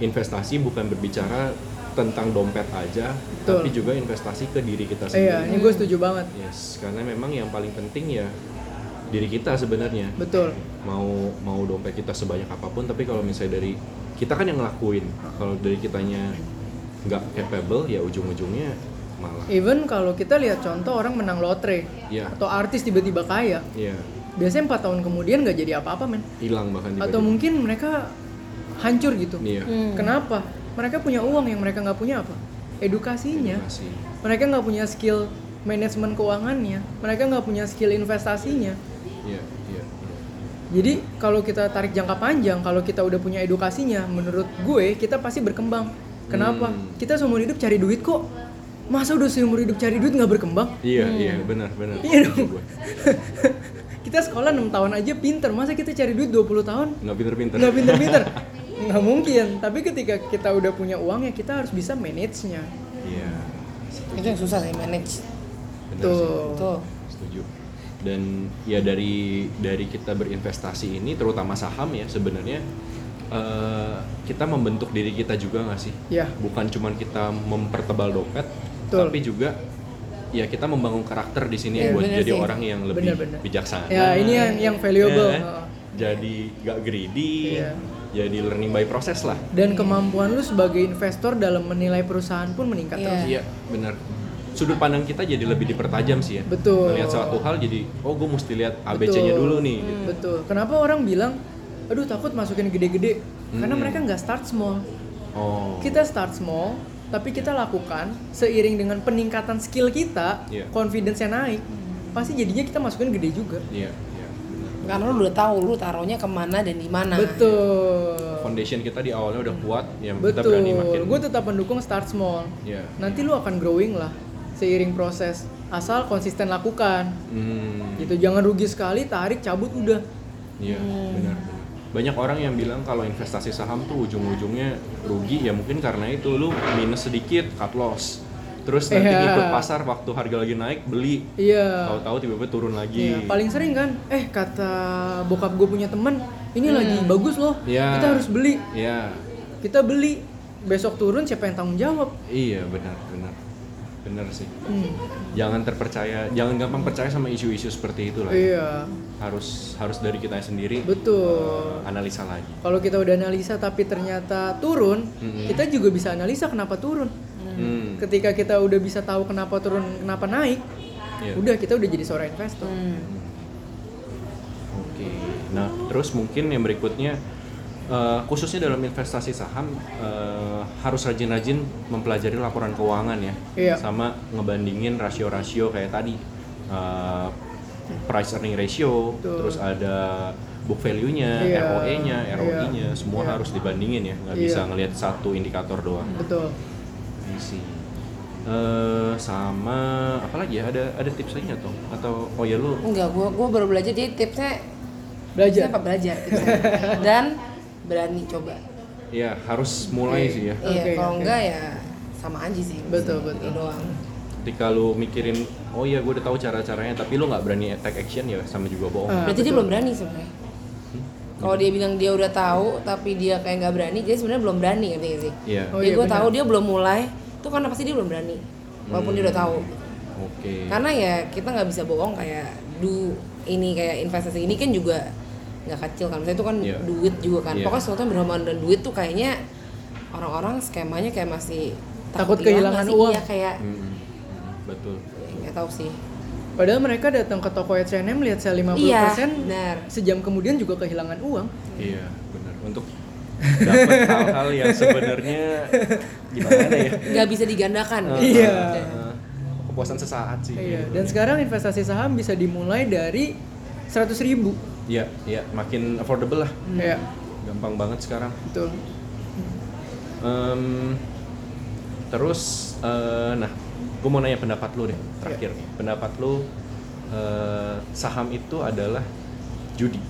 investasi bukan berbicara tentang dompet aja, Betul. tapi juga investasi ke diri kita Iya, sendiri. ini gue setuju banget. Yes, karena memang yang paling penting ya diri kita sebenarnya. Betul. Mau mau dompet kita sebanyak apa pun, tapi kalau misalnya dari kita kan yang ngelakuin, kalau dari kitanya nggak capable, ya ujung-ujungnya malah. Even kalau kita lihat contoh orang menang lotre Iya. atau artis tiba-tiba kaya, Iya, biasanya empat tahun kemudian nggak jadi apa-apa men. hilang bahkan Atau tiba-tiba. mungkin mereka hancur gitu. Iya. Hmm. Kenapa? Mereka punya uang yang mereka nggak punya apa? Edukasinya. Edukasi. Mereka nggak punya skill manajemen keuangannya. Mereka nggak punya skill investasinya. Iya. iya. Jadi kalau kita tarik jangka panjang, kalau kita udah punya edukasinya, menurut gue kita pasti berkembang. Kenapa? Hmm. Kita seumur hidup cari duit kok. Masa udah seumur hidup cari duit nggak berkembang? Iya, iya, benar, benar. Iya dong. kita sekolah 6 tahun aja pinter, masa kita cari duit 20 tahun? Nggak pinter-pinter. Nggak pinter-pinter. Nggak mungkin. Tapi ketika kita udah punya uang ya kita harus bisa manage-nya. Iya. itu yang susah sih manage benar Tuh. sih. tuh Setuju. Dan ya dari dari kita berinvestasi ini, terutama saham ya sebenarnya eh, kita membentuk diri kita juga nggak sih? Ya. Bukan cuman kita mempertebal dompet, Betul. tapi juga ya kita membangun karakter di sini Iya, buat bener jadi sih. orang yang lebih Bener-bener. bijaksana. Ya, ini yang yang valuable. Heeh. jadi gak greedy, Iya. jadi learning by process lah. Dan kemampuan lu sebagai investor dalam menilai perusahaan pun meningkat Iya. terus. Iya, benar. Sudut pandang kita jadi lebih dipertajam sih ya. Betul. Melihat suatu hal jadi, oh gue mesti lihat ABC-nya Betul. dulu nih. gitu. Betul. Kenapa orang bilang, aduh takut masukin gede-gede? Karena Hmm. mereka nggak start small. Oh. Kita start small, tapi kita lakukan seiring dengan peningkatan skill kita, Iya. confidence-nya naik. Pasti jadinya kita masukin gede juga. Iya, iya. karena lu udah tahu lu taruhnya ke mana dan di mana Betul. Foundation kita di awalnya udah kuat, ya kita berani makin. Betul. Gue tetap mendukung start small. Iya. Nanti lu akan growing lah seiring proses. Asal konsisten lakukan. Hmm. Gitu. Jangan rugi sekali, tarik, cabut udah. Iya, benar. benar. Banyak orang yang bilang kalau investasi saham tuh ujung-ujungnya rugi ya mungkin karena itu lu minus sedikit cut loss. Terus nanti Iya. ngikut pasar waktu harga lagi naik beli, Iya. tahu-tahu tiba-tiba turun lagi. Iya, paling sering kan, eh kata bokap gue punya temen, ini lagi bagus loh, Iya. kita harus beli. Iya. Kita beli, besok turun siapa yang tanggung jawab? Iya, benar, benar. Bener sih Hmm. jangan terpercaya jangan gampang percaya sama isu-isu seperti itu lah ya. Iya, harus harus dari kita sendiri betul. eh, analisa lagi Kalau kita udah analisa tapi ternyata turun, Mm-mm. kita juga bisa analisa kenapa turun. Hmm, Ketika kita udah bisa tahu kenapa turun, kenapa naik, iya. udah kita udah jadi seorang investor. Hmm. Oke, nah terus mungkin yang berikutnya eh, khususnya dalam investasi saham eh, harus rajin-rajin mempelajari laporan keuangan ya, Iya. sama ngebandingin rasio-rasio kayak tadi Eh, price earning ratio, Betul. terus ada book value-nya, Iya. ROE-nya, ROI-nya, semua Iya. harus dibandingin ya, nggak Iya. bisa ngelihat satu indikator doang. Betul. I see. Eh, sama apa lagi ya? Ada ada tips lagi Tom? Atau oh ya lu Enggak, gua gua baru belajar jadi tipsnya Belajar. apa belajar tipsnya. dan berani coba. ya harus mulai Oke. sih ya. Iya, Oke, kalau oke. enggak ya sama aja sih. Betul, Gitu betul. doang. ketika lu mikirin oh iya gue udah tahu cara caranya tapi lu nggak berani take action ya sama juga bohong Ah. Berarti dia betul. belum berani sebenarnya. Kalau dia bilang dia udah tahu tapi dia kayak nggak berani, dia sebenarnya belum berani ngerti gak sih? iya Oh, Jadi iya, gue tahu dia belum mulai, itu karena pasti dia belum berani. Walaupun dia udah tahu. oke Karena ya kita nggak bisa bohong kayak du ini kayak investasi ini kan juga nggak kecil kan. Misalnya itu kan Iya. duit juga kan. Iya. Pokoknya sesuatu yang berhubungan dengan duit tuh kayaknya orang-orang skemanya kayak masih Takut hilang kehilangan uang. Iya kayak Mm, mm, betul ya, nggak tahu sih. Padahal mereka datang ke toko H&M lihat sale 50% Iya, benar. sejam kemudian juga kehilangan uang. iya benar untuk dapat hal-hal yang sebenarnya gimana ya Nggak bisa digandakan. Eh, Iya. eh, kepuasan sesaat sih Iya, gitu. dan sekarang investasi saham bisa dimulai dari 100 ribu. Iya iya makin affordable lah Ya, gampang banget sekarang betul. Em, terus eh, nah gue mau nanya pendapat lu deh terakhir nih pendapat lu eh, saham itu adalah judi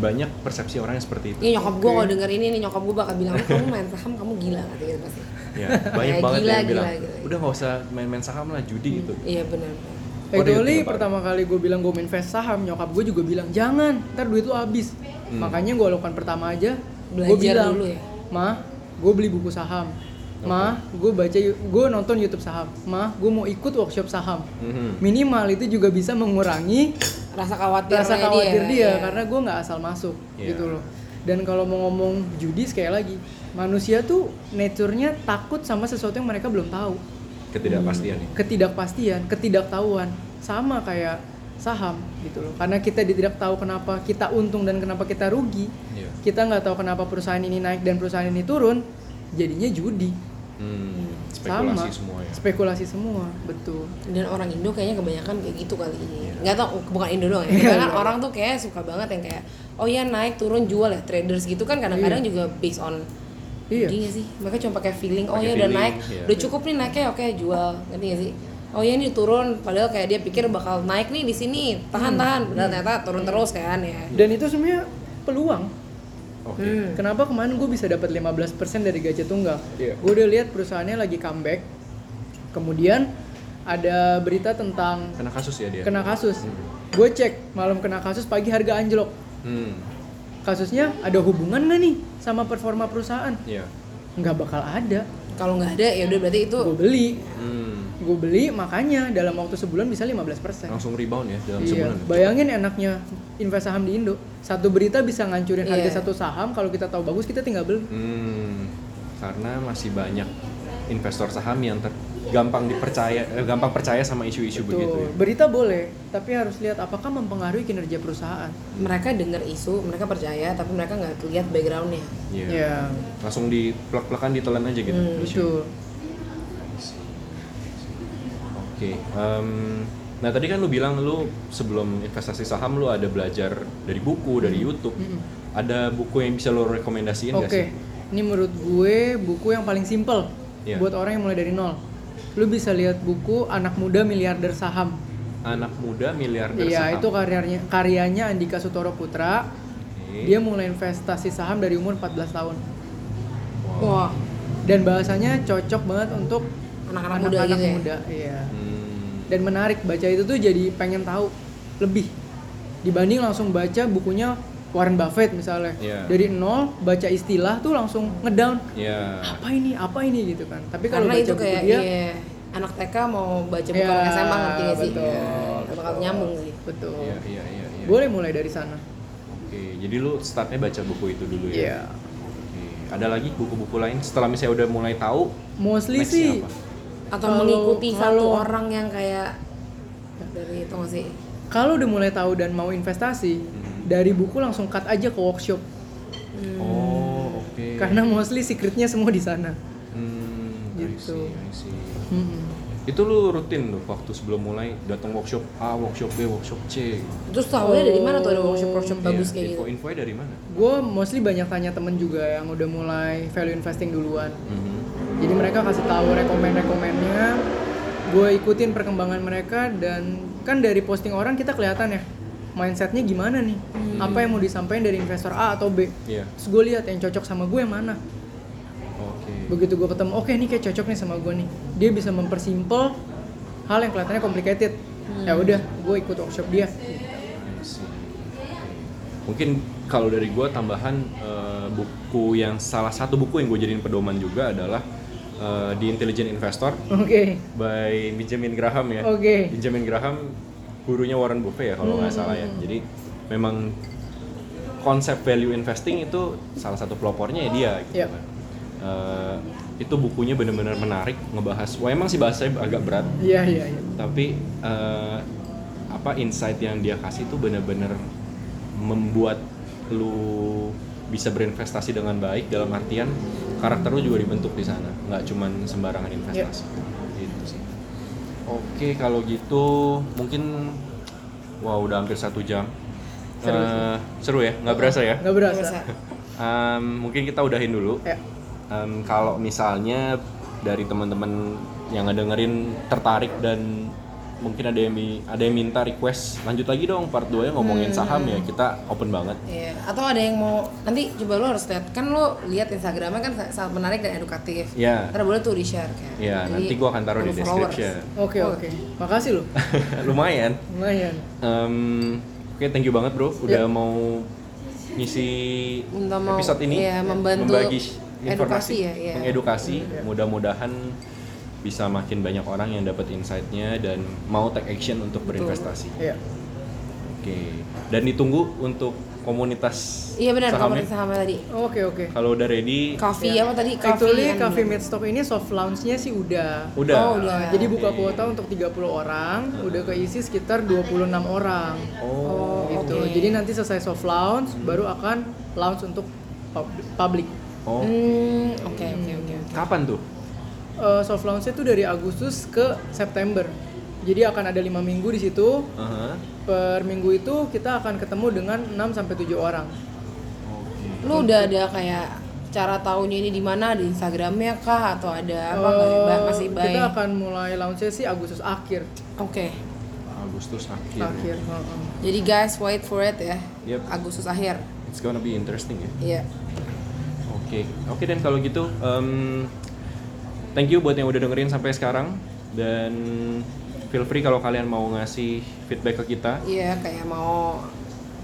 banyak persepsi orang yang seperti itu Ini nyokap gue Oke. kalau denger ini nih nyokap gue bakal bilang kamu main saham kamu gila kata gitu pasti. ya banyak Ya, banget gila, yang bilang gila, gila. udah nggak usah main-main saham lah judi gitu Iya benar. About pertama kali gue bilang gue invest saham, nyokap gue juga bilang jangan, ntar duit lu habis. Hmm. Makanya gue lakukan pertama aja, gue Belajar bilang, dulu ya? mah, gue beli buku saham, mah, gue baca, gue nonton YouTube saham, mah, gue mau ikut workshop saham. Mhm. Minimal itu juga bisa mengurangi Rasa khawatir rasa dia, khawatir dia, iya. karena gue nggak asal masuk Iya. gitu loh. Dan kalau mau ngomong judi sekali lagi, manusia tuh nature-nya takut sama sesuatu yang mereka belum tahu. Ketidakpastian nih ketidakpastian, ketidaktahuan sama kayak saham gitu loh. Karena kita tidak tahu kenapa kita untung dan kenapa kita rugi. Iya. Kita nggak tahu kenapa perusahaan ini naik dan perusahaan ini turun, jadinya judi. Hmm, spekulasi sama. semua ya Spekulasi semua, betul. Dan orang Indo kayaknya kebanyakan kayak gitu kali ini. Iya. Nggak tau, bukan Indo doang ya. Kebanyakan orang tuh kayak suka banget yang kayak, oh ya naik turun jual ya traders gitu kan kadang-kadang juga based on Iya. Jadi sih? Mereka cuma pakai feeling, oh ya udah naik, iya. udah cukup nih naiknya oke jual, ngerti nggak sih? Oh ya ini turun, padahal kayak dia pikir bakal naik nih di sini, tahan tahan, padahal ternyata turun terus kan ya. Dan itu sebenarnya peluang. oke Hmm. Kenapa kemarin gue bisa dapat 15% dari gaji tunggal? Iya. Gue udah lihat perusahaannya lagi comeback. Kemudian ada berita tentang kena kasus ya dia kena kasus. Gue cek malam kena kasus pagi harga anjlok. hmm Kasusnya ada hubungan nggak nih sama performa perusahaan? iya Nggak bakal ada. Kalau nggak ada ya udah berarti itu Gue beli, hmm gue beli makanya dalam waktu sebulan bisa 15%. langsung rebound ya dalam Iya, sebulan ya? bayangin enaknya invest saham di Indo. Satu berita bisa ngancurin Iya. harga satu saham. Kalau kita tahu bagus, kita tinggal beli. Hmm, karena masih banyak investor saham yang ter- gampang dipercaya, eh, gampang percaya sama isu-isu begitu ya. Berita boleh, tapi harus lihat apakah mempengaruhi kinerja perusahaan. mereka dengar isu, mereka percaya, tapi mereka nggak lihat backgroundnya. Iya. Ya, Langsung di plek-plekan ditelan aja gitu. Hmm, betul. Oke. em, nah tadi kan lu bilang lu sebelum investasi saham lu ada belajar dari buku, dari YouTube. Mm-mm. Ada buku yang bisa lu rekomendasiin sih? ini menurut gue buku yang paling simple Iya. buat orang yang mulai dari nol. Lu bisa lihat buku Anak Muda Miliarder Saham. Anak muda miliarder Iya, saham. itu karyanya karyanya Andika Sutoro Putra. Oke. Dia mulai investasi saham dari umur 14 tahun. Wow. Wah, Dan bahasanya cocok banget untuk anak-anak muda anak-anak gitu ya. muda, iya. Hmm, Dan menarik baca itu tuh jadi pengen tahu lebih dibanding langsung baca bukunya Warren Buffett misalnya. Iya. Dari nol baca istilah tuh langsung ngedown. ya. Apa ini? Apa ini gitu kan. Tapi kalau Karena baca itu buku kayak dia iya, anak TK mau baca buku anak SMA ngerti gak sih? betul, Ya, nggak bakal betul. nyambung sih. betul Iya, iya, iya, iya. boleh mulai dari sana Oke, jadi lu startnya baca buku itu dulu ya. Iya. Oke. Ada lagi buku-buku lain setelah misalnya udah mulai tahu mostly sih apa? Atau Kalau- mengikuti satu kalau- orang yang kayak dari itu sih? kalau udah mulai tahu dan mau investasi Hmm. Dari buku langsung cut aja ke workshop Oh, oke. karena mostly secretnya semua di sana Hmm, I Gitu. see, I see. Mm-mm. Itu lu rutin tuh waktu sebelum mulai datang workshop A, workshop B, workshop C. Terus tahunya dari mana tuh ada workshop workshop bagus Iya, kayak gitu? Info-infonya dari mana? gue mostly banyak tanya temen juga yang udah mulai value investing duluan Mhm. jadi mereka kasih tahu rekomend rekomennya gue ikutin perkembangan mereka dan kan dari posting orang kita kelihatan ya mindsetnya gimana nih apa yang mau disampaikan dari investor A atau B Iya. terus gue lihat yang cocok sama gue yang mana Oke. begitu gue ketemu oke nih kayak cocok nih sama gue nih dia bisa mempersimpel hal yang kelihatannya complicated ya udah gue ikut workshop dia. Mungkin kalau dari gua tambahan eh, buku yang salah satu buku yang gue jadiin pedoman juga adalah eh, The Intelligent Investor oke by Benjamin Graham ya. Oke. Benjamin Graham gurunya Warren Buffett ya kalau nggak salah ya. Jadi memang konsep value investing itu salah satu pelopornya ya dia gitu Yep. kan. Eh, itu bukunya benar-benar menarik ngebahas. Wah emang sih bahasanya agak berat, iya iya iya tapi eh, apa insight yang dia kasih tuh benar-benar membuat lu bisa berinvestasi dengan baik dalam artian karakter lu juga dibentuk di sana nggak cuman sembarangan investasi gitu sih oke kalau gitu mungkin wah udah hampir satu jam. Seru. Eh, seru ya? Nggak berasa ya? Nggak berasa. Berasa. Em, mungkin kita udahin dulu. Ya. Em, kalau misalnya dari teman-teman yang ngedengerin tertarik dan mungkin ada yang ada yang minta request. Lanjut lagi dong part 2 nya ngomongin saham ya. Kita open banget. Iya, atau ada yang mau nanti coba lo harus lihat. Kan lo lihat Instagramnya kan sangat menarik dan edukatif. ya Ntar boleh tuh di share kan. ya Jadi, nanti gua akan taruh di description. Oke Oh. oke. Makasih loh lumayan. Lumayan. Em, oke thank you banget bro. Udah Ya. mau ngisi Minta mau- episode ini. iya, membantu membagi edukasi informasi ya, iya. mengedukasi. Iya. mudah-mudahan bisa makin banyak orang yang dapat insight-nya dan mau take action untuk berinvestasi ya Oke. Dan ditunggu untuk komunitas Iya benar sahamnya. komunitas sahamnya tadi. oke oke Kalau udah ready, Coffee Ya. apa tadi? Actually and- Coffee Meet Stock ini soft launch-nya sih udah. udah. Oh, udah. Jadi buka kuota untuk 30 orang, udah keisi sekitar 26 orang. Oh. gitu. Oke. Jadi nanti selesai soft launch baru akan launch untuk pub- public. Oh. Hmm, oke oke oke. oke. Kapan tuh? Eh, soft launch itu dari Agustus ke September. Jadi akan ada lima minggu di situ. Aha. Per minggu itu kita akan ketemu dengan 6 sampai 7 orang. Oke. Lu udah ada kayak cara tahunya ini di mana di Instagramnya kah atau ada apa Bah- masih by kita akan mulai launchnya sih Agustus akhir. Oke. Agustus akhir. Akhir. heeh. Jadi guys wait for it ya. Yep. Agustus akhir. It's gonna be interesting ya. Iya. Oke. Oke dan kalau gitu, em, thank you buat yang udah dengerin sampai sekarang dan feel free kalau kalian mau ngasih feedback ke kita. Iya kayak mau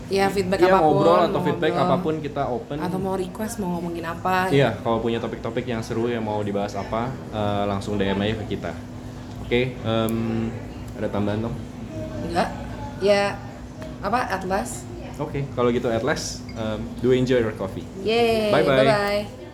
ya feedback Iya apa pun. ngobrol atau mau feedback ngobrol. apa pun kita open. Atau mau request mau ngomongin apa? Iya, kalau punya topik-topik yang seru yang mau dibahas apa, eh, langsung DM aja ke kita. Oke, em, ada tambahan dong? Enggak. Ya apa Atlas? Oke, kalau gitu at last, em, do enjoy your coffee. Yeay. Bye-bye. Bye bye.